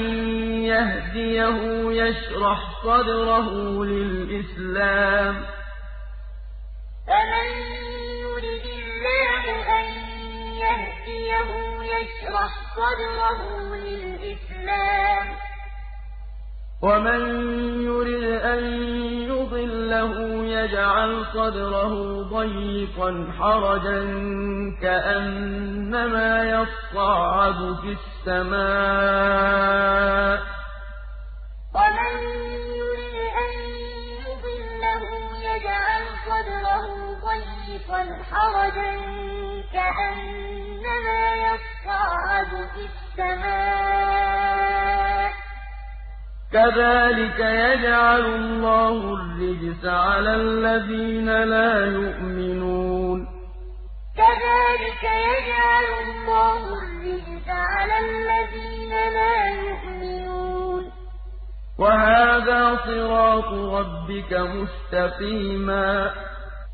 يَهْدِيَهُ يَشْرَحْ صَدْرَهُ لِلْإِسْلَامِ ۖ. فَمَن يُرِدِ اللَّهُ أَن يَهْدِيَهُ يَشْرَحْ صَدْرَهُ لِلْإِسْلَامِ ۖ. وَمَن يُرِدْ أَن يُضِلَّهُ يَجْعَلْ صَدْرَهُ ضَيِّقًا حَرَجًا كَأَنَّمَا يَصَّعَّدُ فِي السَّمَاءِ ۚ. ضَيِّقًا حَرَجًا كَأَنَّمَا يَصَّعَّدُ فِي السَّمَاءِ ۚ. كَذَٰلِكَ يَجْعَلُ اللَّهُ الرِّجْسَ عَلَى الَّذِينَ لَا يُؤْمِنُونَ. كَذَٰلِكَ يَجْعَلُ اللَّهُ الرِّجْسَ عَلَى الَّذِينَ لَا يُؤْمِنُونَ. وَهَٰذَا صِرَاطُ رَبِّكَ مُسْتَقِيمًا ۗ.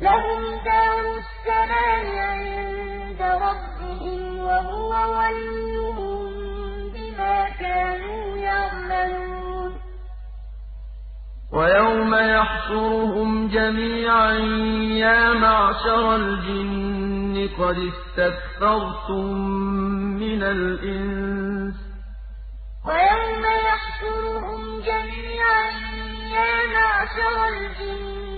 لَهُمْ دَارُ السَّلَامِ عِندَ رَبِّهِمْ ۖ وَهُوَ وَلِيُّهُم بِمَا كَانُوا يَعْمَلُونَ. وَيَوْمَ يَحْشُرُهُمْ جَمِيعًا يَا مَعْشَرَ الْجِنِّ قَدِ اسْتَكْثَرْتُم مِّنَ الْإِنسِ ۖ. وَيَوْمَ يَحْشُرُهُمْ جَمِيعًا يَا مَعْشَرَ الْجِنِّ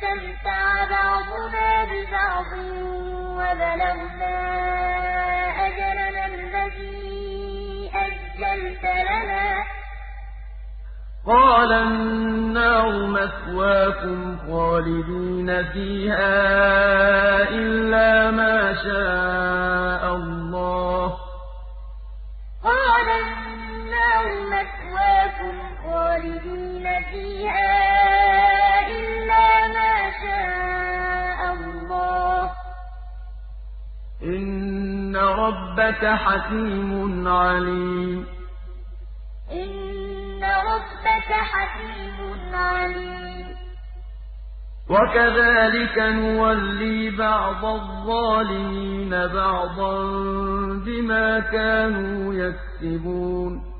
اسْتَمْتَعَ بَعْضُنَا بِبَعْضٍ وَبَلَغْنَا أَجَلَنَا الَّذِي أَجَّلْتَ لَنَا ۚ. قَالَ النَّارُ مَثْوَاكُمْ خَالِدِينَ فِيهَا إِلَّا مَا شَاءَ اللَّهُ ۗ. إِنَّ اللَّهَ غَفُورٌ رَّحِيمٌ إلا ما شاء الله. إن ربك حكيم عليم. إن ربك حكيم عليم. وكذلك نولي بعض الظالمين بعضا بما كانوا يكسبون.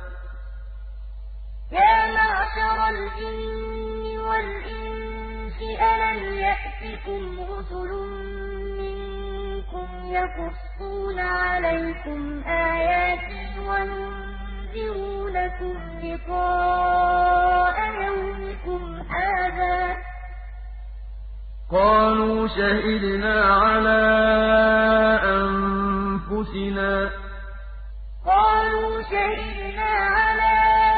يا معشر الجن والإنس ألم يأتكم رسل منكم يقصون عليكم آياتي وينذرونكم لقاء يومكم هذا؟ قالوا شهدنا على أنفسنا. قالوا شهدنا على أنفسنا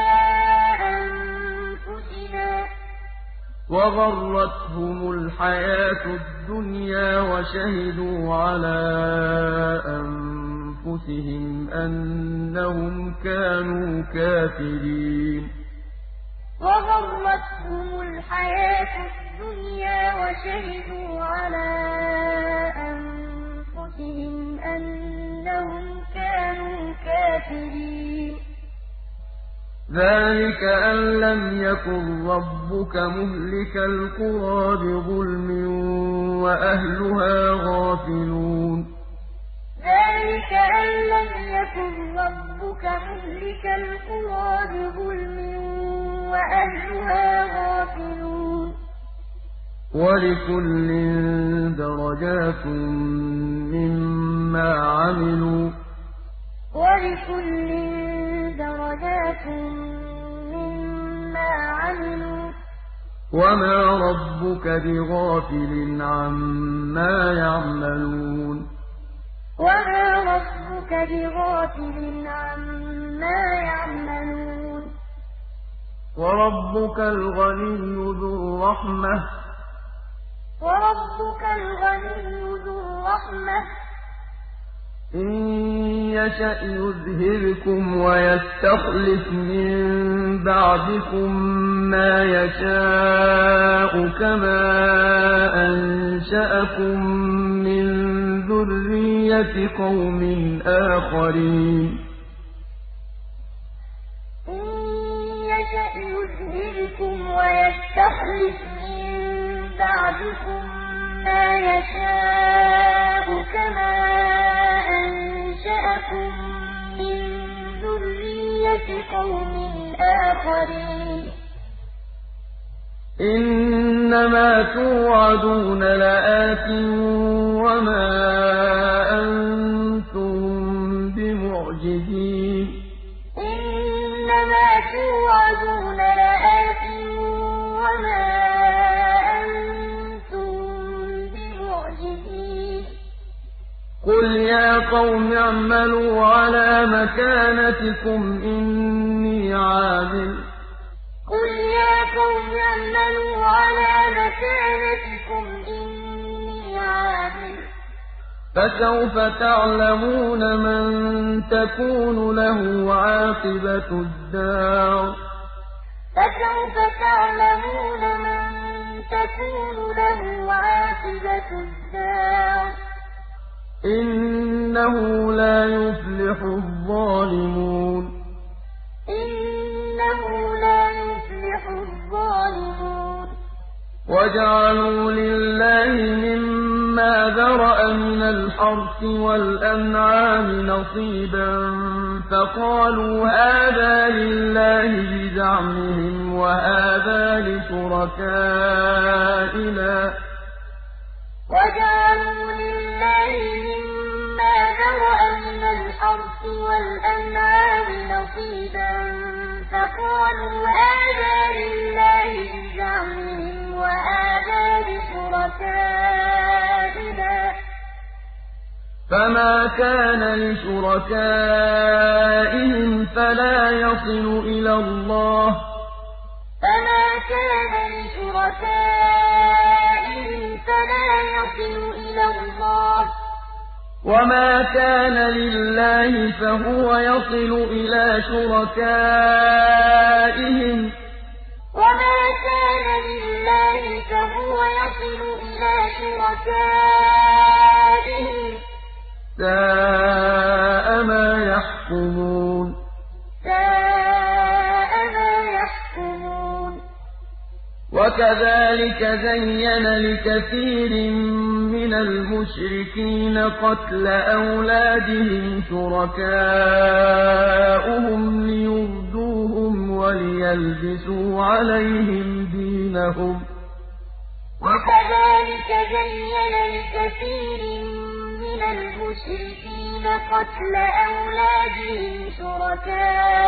وغرتهم الحياة الدنيا وشهدوا على أنفسهم أنهم كانوا كافرين. وغرتهم الحياة الدنيا وشهدوا على أنفسهم أنهم كانوا كافرين. ذلك أن لم يكن ربك مهلك القرى بظلم وأهلها غافلون ذلك أن لم يكن ربك مهلك القرى بظلم وأهلها غافلون ولكل درجات مما عملوا ولكل درجات مما عملوا. وما ربك بغافل عما يعملون. وما ربك بغافل عما يعملون. وربك الغني ذو الرحمة وربك الغني ذو الرحمة إن يشأ يذهبكم ويستخلف من بعدكم ما يشاء كما أنشأكم من ذرية قوم آخرين. إن يشأ يذهبكم ويستخلف من بعدكم ما يشاء كما أنشأكم من ذرية قوم آخرين إنما توعدون لآت وما أنتم بمعجزين. إنما توعدون لآت وما قل يا قوم اعملوا على مكانتكم إني عامل قل يا قوم اعملوا على مكانتكم إني عامل فسوف تعلمون من تكون له عاقبة الدار فسوف تعلمون من تكون له عاقبة الدار إنه لا يفلح الظالمون. إنه لا يفلح الظالمون. وجعلوا لله مما ذَرَأَ مِنَ الْحَرْثِ وَالْأَنْعَامِ نَصِيبًا فَقَالُوا هَٰذَا لِلَّهِ بِزَعْمِهِمْ وَهَٰذَا لِشُرَكَائِنَا ۖ. وَجَعَلُوا لِلَّهِ مِمَّا ذَرَأَ مِنَ الْحَرْثِ وَالْأَنْعَامِ نَصِيبًا فَقَالُوا هَٰذَا لِلَّهِ بِزَعْمِهِمْ وَهَٰذَا لِشُرَكَائِنَا ۖ فَمَا كَانَ لِشُرَكَائِهِمْ فَلَا يَصِلُ إِلَى اللَّهِ ۖ فَمَا كَانَ لِشُرَكَائِهِمْ فَلَا يَصِلُ إِلَى اللَّهِ ۖ وَمَا كَانَ لِلَّهِ فَهُوَ يَصِلُ إِلَىٰ شُرَكَائِهِمْ ۗ وَمَا كَانَ لِلَّهِ فَهُوَ يَصِلُ إِلَىٰ شُرَكَائِهِمْ ۗ سَاءَ مَا يَحْكُمُونَ وَكَذَٰلِكَ زَيَّنَ لِكَثِيرٍ مِّنَ الْمُشْرِكِينَ قَتْلَ أَوْلَادِهِمْ شُرَكَاؤُهُمْ لِيُرْدُوهُمْ وَلِيَلْبِسُوا عَلَيْهِمْ دِينَهُمْ ۖ. وَكَذَٰلِكَ زَيَّنَ لِكَثِيرٍ مِّنَ الْمُشْرِكِينَ قَتْلَ أَوْلَادِهِمْ شُرَكَاؤُهُمْ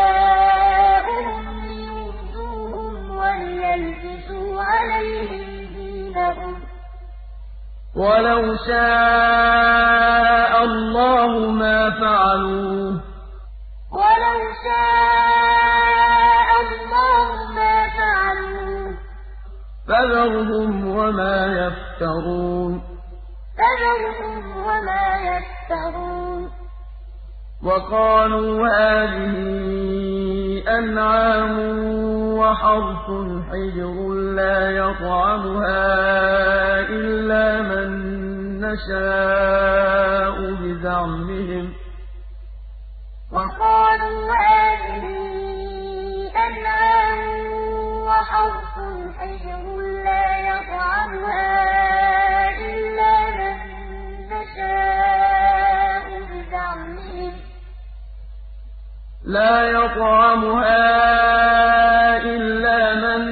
وَلِيَلْبِسُوا عَلَيْهِمْ دِينَهُمْ ۖ. وَلَوْ شَاءَ اللَّهُ مَا فَعَلُوهُ ۖ. وَلَوْ شَاءَ اللَّهُ مَا فَعَلُوهُ ۖ. فَذَرْهُمْ وَمَا يَفْتَرُونَ. فَذَرْهُمْ وَمَا يَفْتَرُونَ. وَقَالُوا هَٰذِهِ أَنْعَامٌ وَحَرْثٌ حِجْرٌ لَّا يَطْعَمُهَا إِلَّا مَن نَّشَاءُ بِزَعْمِهِمْ ۚ. وَقَالُوا هَٰذِهِ أَنْعَامٌ وَحَرْثٌ حِجْرٌ لَّا يَطْعَمُهَا لَا يَطْعَمُهَا إِلَّا مَن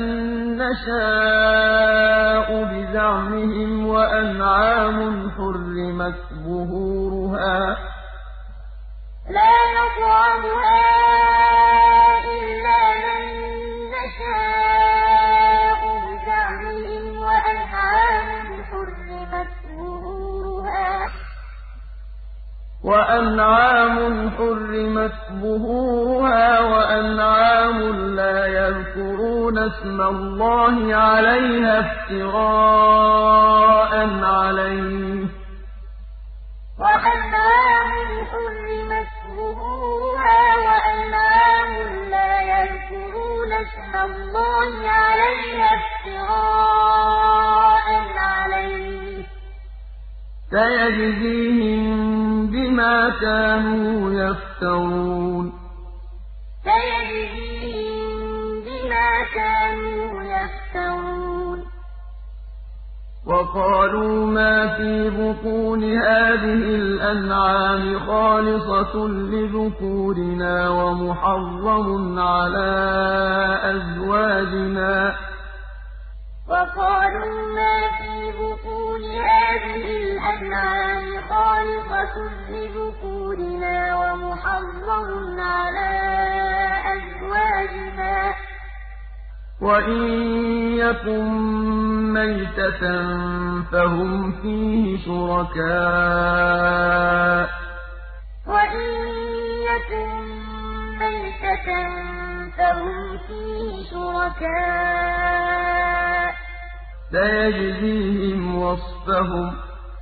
نَّشَاءُ بِزَعْمِهِمْ ۚ وَأَنْعَامٌ حُرِّمَتْ ظُهُورُهَا. وَأَنْعَامٌ حُرِّمَتْ ظُهُورُهَا وَأَنْعَامٌ لَّا يَذْكُرُونَ اسْمَ اللَّهِ عَلَيْهَا افْتِرَاءً عَلَيْهِ ۚ. وَأَنْعَامٌ حُرِّمَتْ ظُهُورُهَا وَأَنْعَامٌ لَّا يَذْكُرُونَ اسْمَ اللَّهِ عَلَيْهَا افْتِرَاءً عَلَيْهِ ۚ. سَيَجْزِيهِم بِمَا كَانُوا يَفْتَرُونَ. سَيَجْزِيهِم بِمَا كَانُوا يَفْتَرُونَ وَقَالُوا مَا فِي بُطُونِ هَٰذِهِ الْأَنْعَامِ خَالِصَةٌ لِّذُكُورِنَا وَمُحَرَّمٌ عَلَىٰ أَزْوَاجِنَا ۖ مَا فِي بُطُونِ هَٰذِهِ الْأَنْعَامِ خَالِصَةٌ لِّذُكُورِنَا وَمُحَرَّمٌ عَلَىٰ أَزْوَاجِنَا ۖ. وَإِن يَكُن مَّيْتَةً فَهُمْ فِيهِ شُرَكَاءُ ۚ. وَإِن يَكُن مَّيْتَةً فَهُمْ فِيهِ شُرَكَاءُ ۚ سَيَجْزِيهِمْ وَصْفَهُمْ ۚ.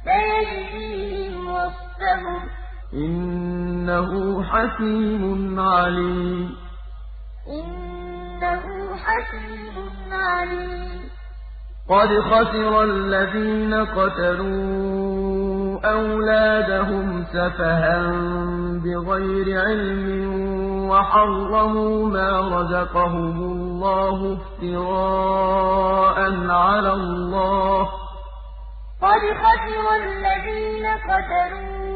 سَيَجْزِيهِمْ وَصْفَهُمْ ۚ. إِنَّهُ حَكِيمٌ عَلِيمٌ. إِنَّهُ حَكِيمٌ عَلِيمٌ. قَدْ خَسِرَ الَّذِينَ قَتَلُوا أَوْلَادَهُمْ سَفَهًا بِغَيْرِ عِلْمٍ وَحَرَّمُوا مَا رَزَقَهُمُ اللَّهُ افْتِرَاءً عَلَى اللَّهِ ۚ. قد خسر الذين قتلوا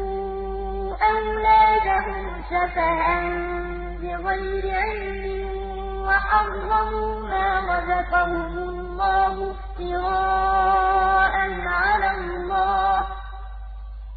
أولادهم سفها بغير علم وحرموا ما رزقهم الله افتراء على الله.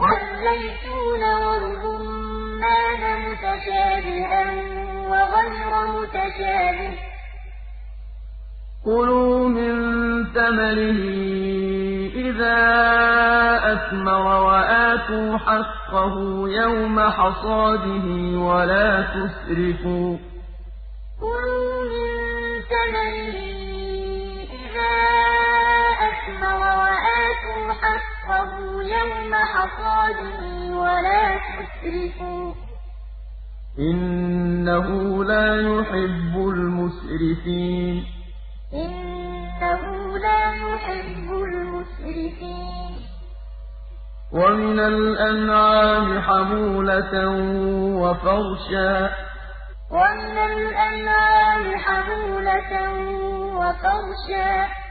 والزيتون والرمان متشابها وغير متشابه كُلُوا مِن ثَمَرِهِ إِذَا أَثْمَرَ وَآتُوا حَقَّهُ يَوْمَ حَصَادِهِ وَلَا تُسْرِفُوا ۚ كُلُوا مِن ثَمَرِهِ إِذَا أَثْمَرَ وَآتُوا حَقَّهُ يَوْمَ حَصَادِهِ وَلَا تُسْرِفُوا ۚ إِنَّهُ لَا يُحِبُّ الْمُسْرِفِينَ. إِنَّهُ لَا يُحِبُّ الْمُسْرِفِينَ. وَمِنَ الْأَنْعَامِ حَمُولَةً وَفَرْشًا ۚ.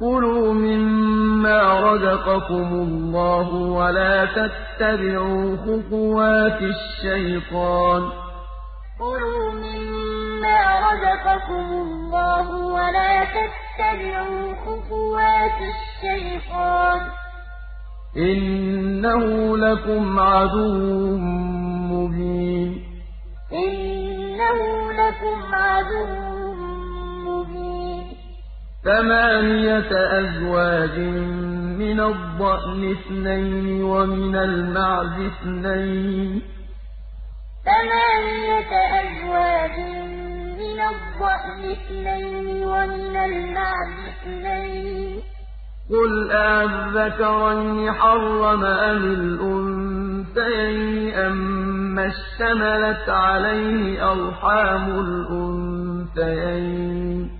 كُلُوا مِمَّا رَزَقَكُمُ اللَّهُ وَلَا تَتَّبِعُوا خُطُوَاتِ الشَّيْطَانِ ۚ. كُلُوا مِمَّا رَزَقَكُمُ اللَّهُ وَلَا تَتَّبِعُوا خُطُوَاتِ الشَّيْطَانِ ۚ. إِنَّهُ لَكُمْ عَدُوٌّ مُّبِينٌ. إِنَّهُ لَكُمْ عَدُوٌّ مُّبِينٌ ثَمَانِيَةَ أَزْوَاجٍ مِّنَ الضَّأْنِ اثْنَيْنِ وَمِنَ الْمَعْزِ اثْنَيْنِ. ثَمَانِيَةَ أَزْوَاجٍ مِّنَ الضَّأْنِ اثْنَيْنِ وَمِنَ الْمَعْزِ اثْنَيْنِ. قُلْ أَلذَّكَرَيْنِ حَرَّمَ أَمِ الْأُنثَيَيْنِ أَمَّا اشْتَمَلَتْ عَلَيْهِ أَرْحَامُ الْأُنثَيَيْنِ.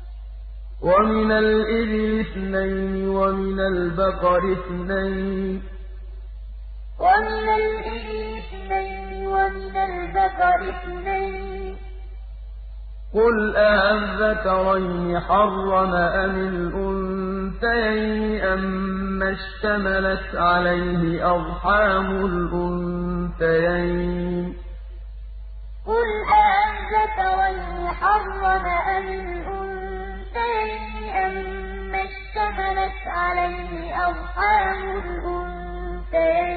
وَمِنَ الْإِبِلِ اثْنَيْنِ وَمِنَ الْبَقَرِ اثْنَيْنِ. وَمِنَ الْإِبِلِ اثْنَيْنِ وَمِنَ الْبَقَرِ اثْنَيْنِ. قُلْ أَلذَّكَرَيْنِ حَرَّمَ أَمِ الْأُنثَيَيْنِ أَمَّا اشْتَمَلَتْ عَلَيْهِ أَرْحَامُ الْأُنثَيَيْنِ؟ قُلْ أَلذَّكَرَيْنِ حَرَّمَ أَمِ الْأُنثَيَيْنِ أَمَّا اشْتَمَلَتْ عَلَيْهِ أَرْحَامُ الْأُنثَيَيْنِ.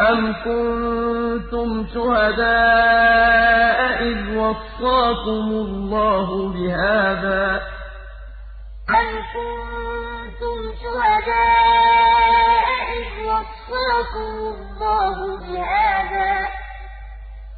أَمْ كُنتُمْ شُهَدَاءَ إِذْ وَصَّاكُمُ اللَّهُ بِهَٰذَا ۚ؟ أَمْ كُنتُمْ شُهَدَاءَ إِذْ وَصَّاكُمُ اللَّهُ بِهَٰذَا ۚ؟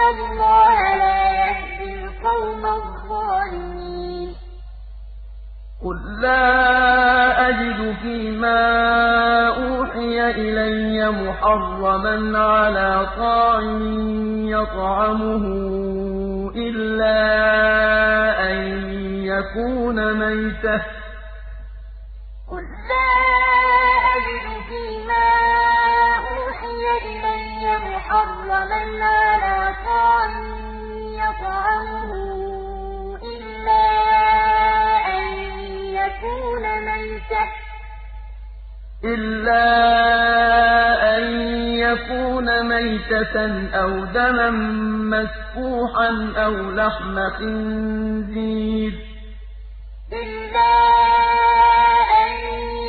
اللَّهَ لَا يَهْدِي الْقَوْمَ الظَّالِمِينَ. قُل لَّا أَجِدُ فِيمَا أُوحِيَ إِلَيَّ مُحَرَّمًا عَلَىٰ طَاعِمٍ يَطْعَمُهُ إِلَّا أَن يَكُونَ مَيْتَةً. مُّحَرَّمًا عَلَىٰ يَطْعَمُهُ إِلَّا أَن يَكُونَ مَيْتَةً أَوْ دَمًا مَّسْفُوحًا أَوْ لَحْمَ خِنزِيرٍ.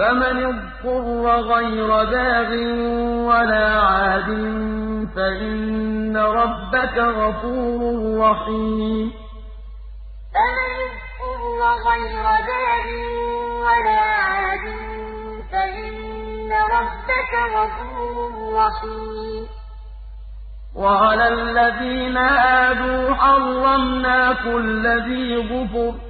فَمَنِ اضْطُرَّ غَيْرَ بَاغٍ وَلَا عَادٍ فَإِنَّ رَبَّكَ غَفُورٌ رَّحِيمٌ. فَمَنِ اضْطُرَّ غَيْرَ بَاغٍ وَلَا عَادٍ فَإِنَّ رَبَّكَ غَفُورٌ رَّحِيمٌ. وَعَلَى الَّذِينَ هَادُوا حَرَّمْنَا كُلَّ ذِي ظُفُرٍ ۖ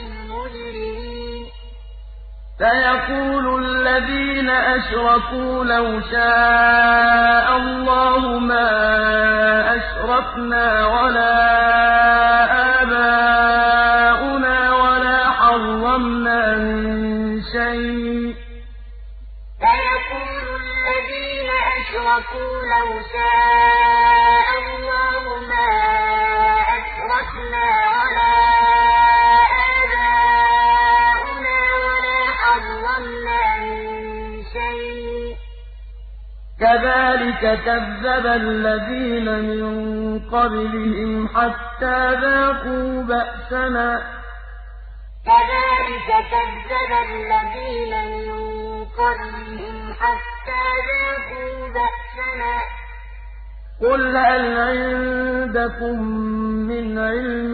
سَيَقُولُ الَّذِينَ أَشْرَكُوا لَوْ شَاءَ اللَّهُ مَا أَشْرَكْنَا وَلَا آبَاؤُنَا وَلَا حَرَّمْنَا مِن شَيْءٍ ۚ. كَذَٰلِكَ كَذَّبَ الَّذِينَ مِن قَبْلِهِمْ حَتَّىٰ ذَاقُوا بَأْسَنَا ۗ. قُلْ هَلْ عِندَكُم مِّنْ عِلْمٍ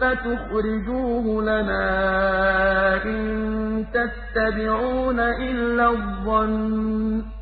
فَتُخْرِجُوهُ لَنَا ۖ إِن تَتَّبِعُونَ إِلَّا الظَّنَّ.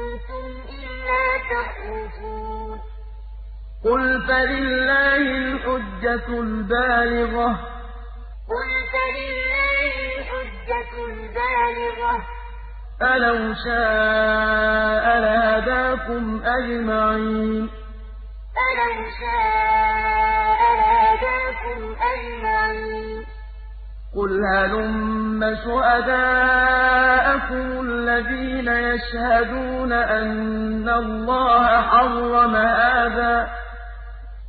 إِلَّا تَخْرُصُونَ قُلْ فَلِلَّهِ الْحُجَّةُ الْبَالِغَةُ ۖ. أَلَوْ شَاءَ لَهَدَاكُمْ أَجْمَعِينَ. أَلَوْ شَاءَ قُلْ هَلُمَّ شُهَدَاءَكُمُ الَّذِينَ يَشْهَدُونَ أَنَّ اللَّهَ حَرَّمَ هَٰذَا ۖ؟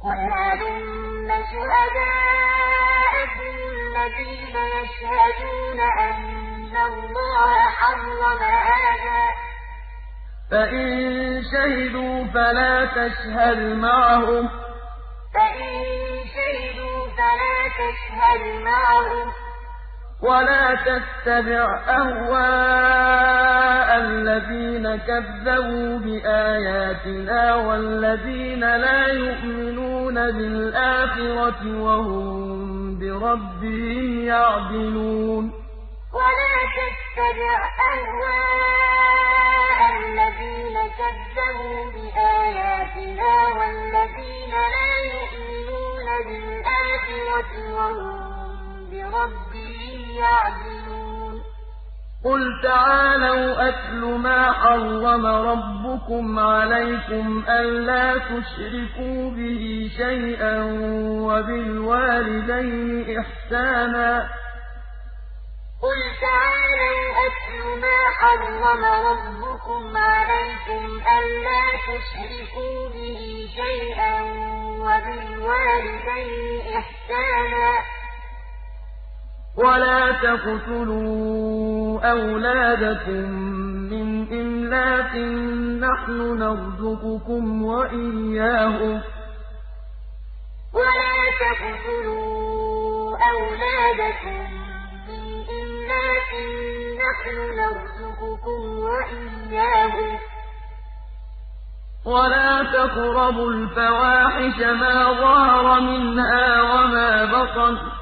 قُلْ هَلُمَّ شُهَدَاءَكُمُ الَّذِينَ يَشْهَدُونَ أَنَّ اللَّهَ حَرَّمَ هَٰذَا ۖ؟ فَإِن شَهِدُوا فَلَا تَشْهَدْ مَعَهُمْ ۚ. وَلَا تَتَّبِعْ أَهْوَاءَ الَّذِينَ كَذَّبُوا بِآيَاتِنَا وَالَّذِينَ لَا يُؤْمِنُونَ بِالْآخِرَةِ وَهُم بِرَبِّهِمْ يَعْدِلُونَ. وَلَا تَتَّبِعْ أَهْوَاءَ الَّذِينَ كَذَّبُوا بِآيَاتِنَا وَالَّذِينَ لَا يُؤْمِنُونَ بِالْآخِرَةِ وَهُم بِرَبِّهِمْ يَعْدِلُونَ. قُلْ تَعَالَوْا أَتْلُ مَا حَرَّمَ رَبُّكُمْ عَلَيْكُمْ أَلَّا تُشْرِكُوا بِهِ شَيْئًا وَبِالْوَالِدَيْنِ إِحْسَانًا. قُلْ تَعَالَوْا أَتْلُ مَا حَرَّمَ رَبُّكُمْ عَلَيْكُمْ أَلَّا تُشْرِكُوا بِهِ شَيْئًا وَبِالْوَالِدَيْنِ إِحْسَانًا ۖ. وَلَا تَقْتُلُوا أَوْلَادَكُم مِّنْ إِمْلَاقٍ ۖ نَّحْنُ نَرْزُقُكُمْ وَإِيَّاهُمْ ۖ. وَلَا تَقْتُلُوا أَوْلَادَكُم مِّنْ إِمْلَاقٍ ۖ نَّحْنُ نَرْزُقُكُمْ وَإِيَّاهُمْ ۖ. وَلَا تَقْرَبُوا الْفَوَاحِشَ مَا ظَهَرَ مِنْهَا وَمَا بَطَنَ ۖ.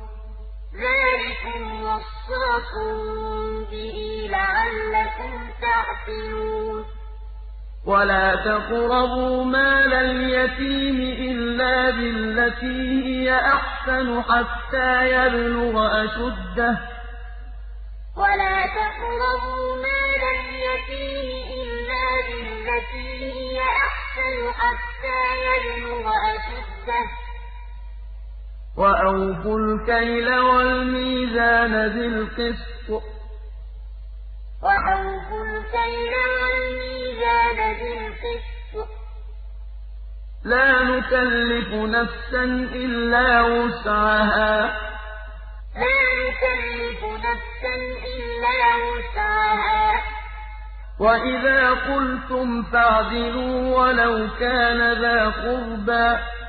ذَٰلِكُمْ وَصَّاكُم بِهِ لَعَلَّكُمْ تَعْقِلُونَ وَلَا تَقْرَبُوا مَالَ الْيَتِيمِ إِلَّا بِالَّتِي هِيَ أَحْسَنُ حَتَّىٰ يَبْلُغَ أَشُدَّهُ ۖ وَلَا تَقْرَبُوا مَالَ الْيَتِيمِ إِلَّا بِالَّتِي هِيَ أَحْسَنُ حَتَّىٰ يَبْلُغَ أَشُدَّهُ ۖ وَأَوْفُوا الْكَيْلَ وَالْمِيزَانَ بِالْقِسْطِ ۖ. وَأَوْفُوا الْكَيْلَ وَالْمِيزَانَ بِالْقِسْطِ ۖ. لَا نُكَلِّفُ نَفْسًا إِلَّا وُسْعَهَا ۖ. لَا نُكَلِّفُ نَفْسًا إِلَّا وُسْعَهَا ۖ. وَإِذَا قُلْتُمْ فَاعْدِلُوا وَلَوْ كَانَ ذَا قُرْبَىٰ ۖ.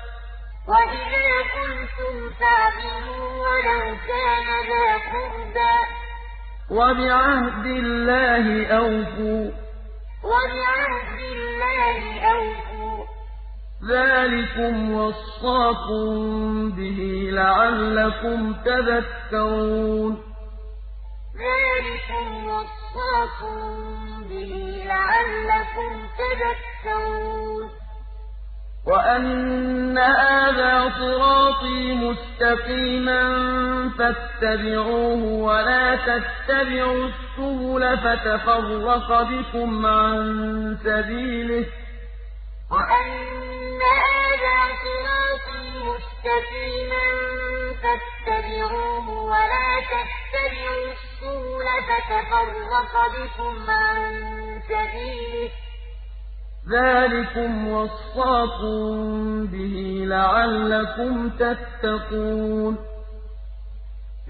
وَإِذَا قُلْتُمْ فَاعْدِلُوا وَلَوْ كَانَ ذَا قُرْبَىٰ ۖ. وَبِعَهْدِ اللَّهِ أَوْفُوا ۚ. وَبِعَهْدِ اللَّهِ أَوْفُوا ۚ. ذَٰلِكُمْ وَصَّاكُم بِهِ لَعَلَّكُمْ تَذَكَّرُونَ. ذَٰلِكُمْ وَصَّاكُم بِهِ لَعَلَّكُمْ تَذَكَّرُونَ. وَأَنَّ هَٰذَا صِرَاطِي مُسْتَقِيمًا فَاتَّبِعُوهُ ۖ وَلَا تَتَّبِعُوا السُّبُلَ فَتَفَرَّقَ بِكُمْ عَن سَبِيلِهِ ۚ وَأَنَّ هَٰذَا صِرَاطِي مُسْتَقِيمًا فَاتَّبِعُوهُ ۖ وَلَا تَتَّبِعُوا السُّبُلَ فَتَفَرَّقَ بِكُمْ عَن سَبِيلِهِ ۚ ذَٰلِكُمْ وَصَّاكُم بِهِ لَعَلَّكُمْ تَتَّقُونَ.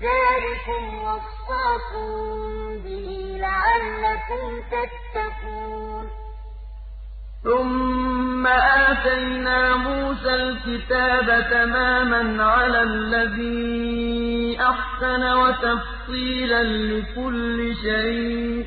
ذَٰلِكُمْ وَصَّاكُم بِهِ لَعَلَّكُمْ تَتَّقُونَ. ثُمَّ آتَيْنَا مُوسَى الْكِتَابَ تَمَامًا عَلَى الَّذِي أَحْسَنَ وَتَفْصِيلًا لِّكُلِّ شَيْءٍ.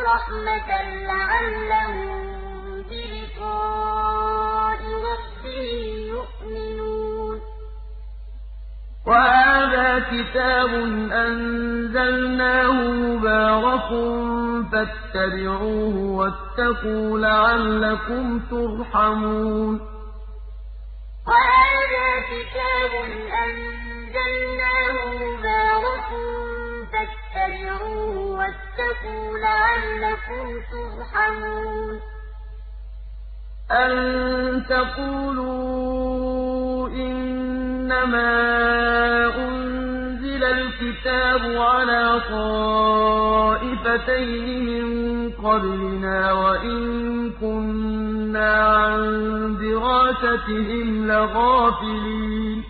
ورحمة لعلهم بلقاء ربهم يؤمنون. وهذا كتاب أنزلناه مبارك فاتبعوه واتقوا لعلكم ترحمون. وهذا كتاب أنزلناه مبارك فاتبعوه واتقوا لعلكم ترحمون. أن تقولوا إنما أنزل الكتاب على طائفتين من قبلنا وإن كنا عن دراستهم لغافلين.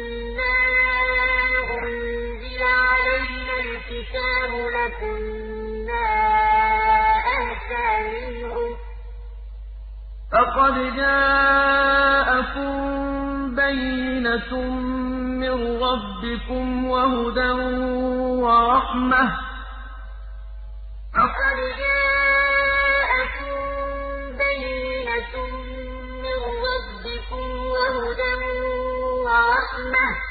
الْكِتَابُ لَكُنَّا أَهْدَىٰ مِنْهُمْ ۚ فَقَدْ جَاءَكُم بَيِّنَةٌ مِّن رَّبِّكُمْ وَهُدًى وَرَحْمَةٌ ۚ. فَقَدْ جَاءَكُم بَيِّنَةٌ مِّن رَّبِّكُمْ وَهُدًى وَرَحْمَةٌ ۚ.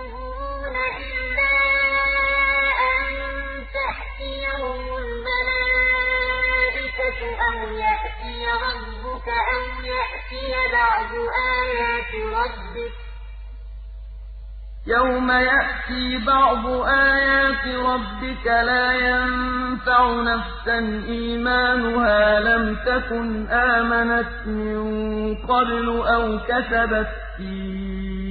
إِلَّا أَن أَوْ يَأْتِيَ رَبُّكَ أَوْ يَأْتِيَ بَعْضُ آيَاتِ رَبِّكَ ۗ. يَوْمَ يَأْتِي بَعْضُ آيَاتِ رَبِّكَ لَا يَنفَعُ نَفْسًا إِيمَانُهَا لَمْ تَكُنْ آمَنَتْ مِن قَبْلُ أَوْ كَسَبَتْ فِي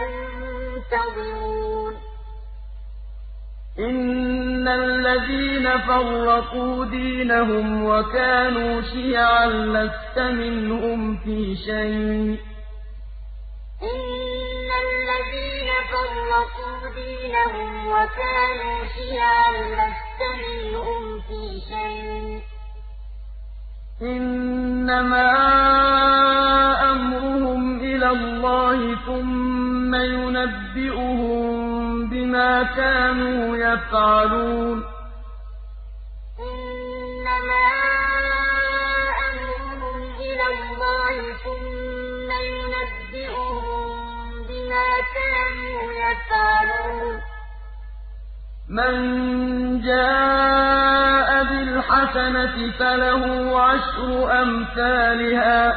مُنتَظِرُونَ إِنَّ الَّذِينَ فَرَّقُوا دِينَهُمْ وَكَانُوا شِيَعًا لَّسْتَ مِنْهُمْ فِي شَيْءٍ ۚ. إِنَّ الَّذِينَ فَرَّقُوا دِينَهُمْ وَكَانُوا شِيَعًا لَّسْتَ مِنْهُمْ فِي شَيْءٍ ۚ. إِنَّمَا أَمْرُهُمْ إِلَى اللَّهِ ثُمَّ يُنَبِّئُهُم بِمَا كَانُوا يَفْعَلُونَ. إِنَّمَا أَمْرُهُمْ إِلَى اللَّهِ ثُمَّ يُنَبِّئُهُم بِمَا كَانُوا يَفْعَلُونَ. مَن جَاءَ بِالْحَسَنَةِ فَلَهُ عَشْرُ أَمْثَالِهَا ۖ.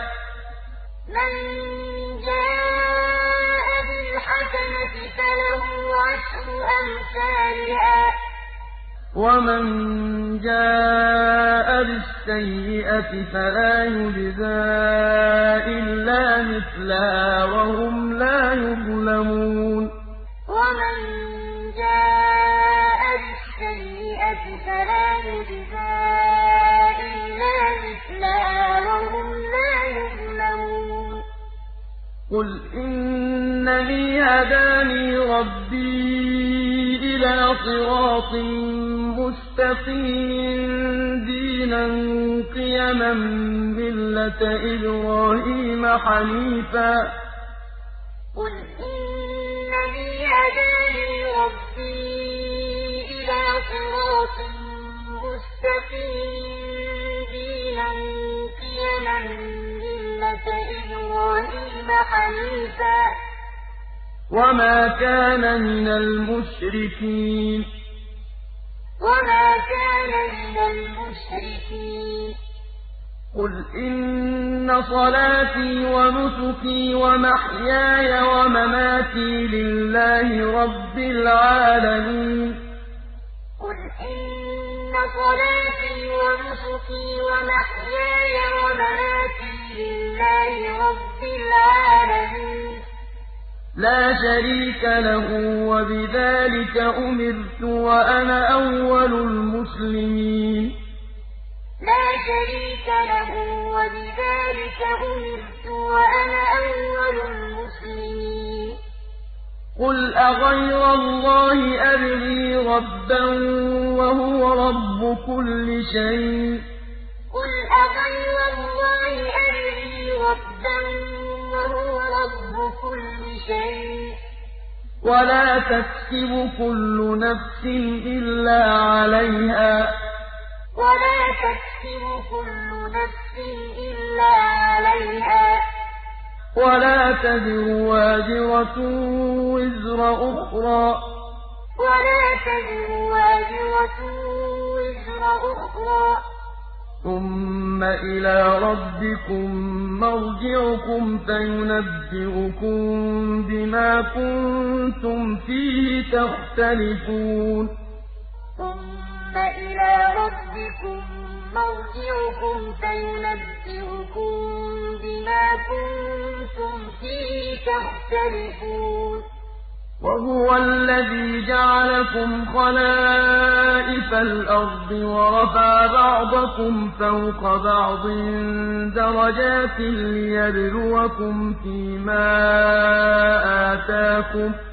وَمَن جَاءَ بِالسَّيِّئَةِ فَلَا يُجْزَىٰ إِلَّا مِثْلَهَا وَهُمْ لَا يُظْلَمُونَ. وَمَن جَاءَ بِالسَّيِّئَةِ فَلَا يُجْزَىٰ قُلْ إِنَّنِي هَدَانِي رَبِّي إِلَىٰ صِرَاطٍ مُّسْتَقِيمٍ دِينًا قِيَمًا مِّلَّةَ إِبْرَاهِيمَ حَنِيفًا ۖ قُلْ إِنَّنِي هَدَانِي رَبِّي إِلَىٰ صِرَاطٍ مُّسْتَقِيمٍ دِينًا قِيَمًا إِبْرَاهِيمَ حَنِيفًا ۖ. وَمَا كَانَ مِنَ الْمُشْرِكِينَ. وَمَا كَانَ مِنَ الْمُشْرِكِينَ. قُلْ إِنَّ صَلَاتِي وَنُسُكِي وَمَحْيَايَ وَمَمَاتِي لِلَّهِ رَبِّ الْعَالَمِينَ. قُلْ إِنَّ صَلَاتِي وَنُسُكِي وَمَحْيَايَ وَمَمَاتِي لِلَّهِ رَبِّ الْعَالَمِينَ. لَا شَرِيكَ لَهُ ۖ وَبِذَٰلِكَ أُمِرْتُ وَأَنَا أَوَّلُ الْمُسْلِمِينَ. لَا شَرِيكَ لَهُ ۖ وَبِذَٰلِكَ أُمِرْتُ وَأَنَا أَوَّلُ الْمُسْلِمِينَ. قُلْ أَغَيْرَ اللَّهِ أَبْغِي رَبًّا وَهُوَ رَبُّ كُلِّ شَيْءٍ ۚ. قُلْ أَغَيْرَ اللَّهِ أَبْغِي رَبًّا وَهُوَ رَبُّ كُلِّ شَيْءٍ ۚ وَلَا تَكْسِبُ كُلُّ نَفْسٍ إِلَّا عَلَيْهَا ۚ وَلَا تَكْسِبُ كُلُّ نَفْسٍ إِلَّا عَلَيْهَا ۚ وَلَا تَزِرُ وَازِرَةٌ وِزْرَ أُخْرَىٰ ۚ وَلَا تَزِرُ وَازِرَةٌ وِزْرَ أُخْرَىٰ ۚ ثُمَّ إِلَىٰ رَبِّكُم مَّرْجِعُكُمْ فَيُنَبِّئُكُم بِمَا كُنتُمْ فِيهِ تَخْتَلِفُونَ ثُمَّ إِلَىٰ رَبِّكُم مَّرْجِعُكُمْ فَيُنَبِّئُكُم بِمَا كُنتُمْ فِيهِ تَخْتَلِفُونَ وَهُوَ الَّذِي جَعَلَكُمْ خَلَائِفَ الْأَرْضِ وَرَفَعَ بَعْضَكُمْ فَوْقَ بَعْضٍ دَرَجَاتٍ لِّيَبْلُوَكُمْ فِي مَا آتَاكُمْ ۗ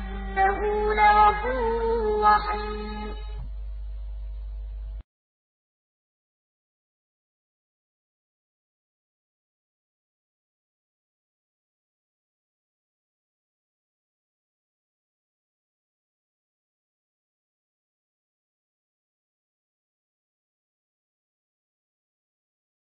لَغَفُورٌ رَّحِيمٌ.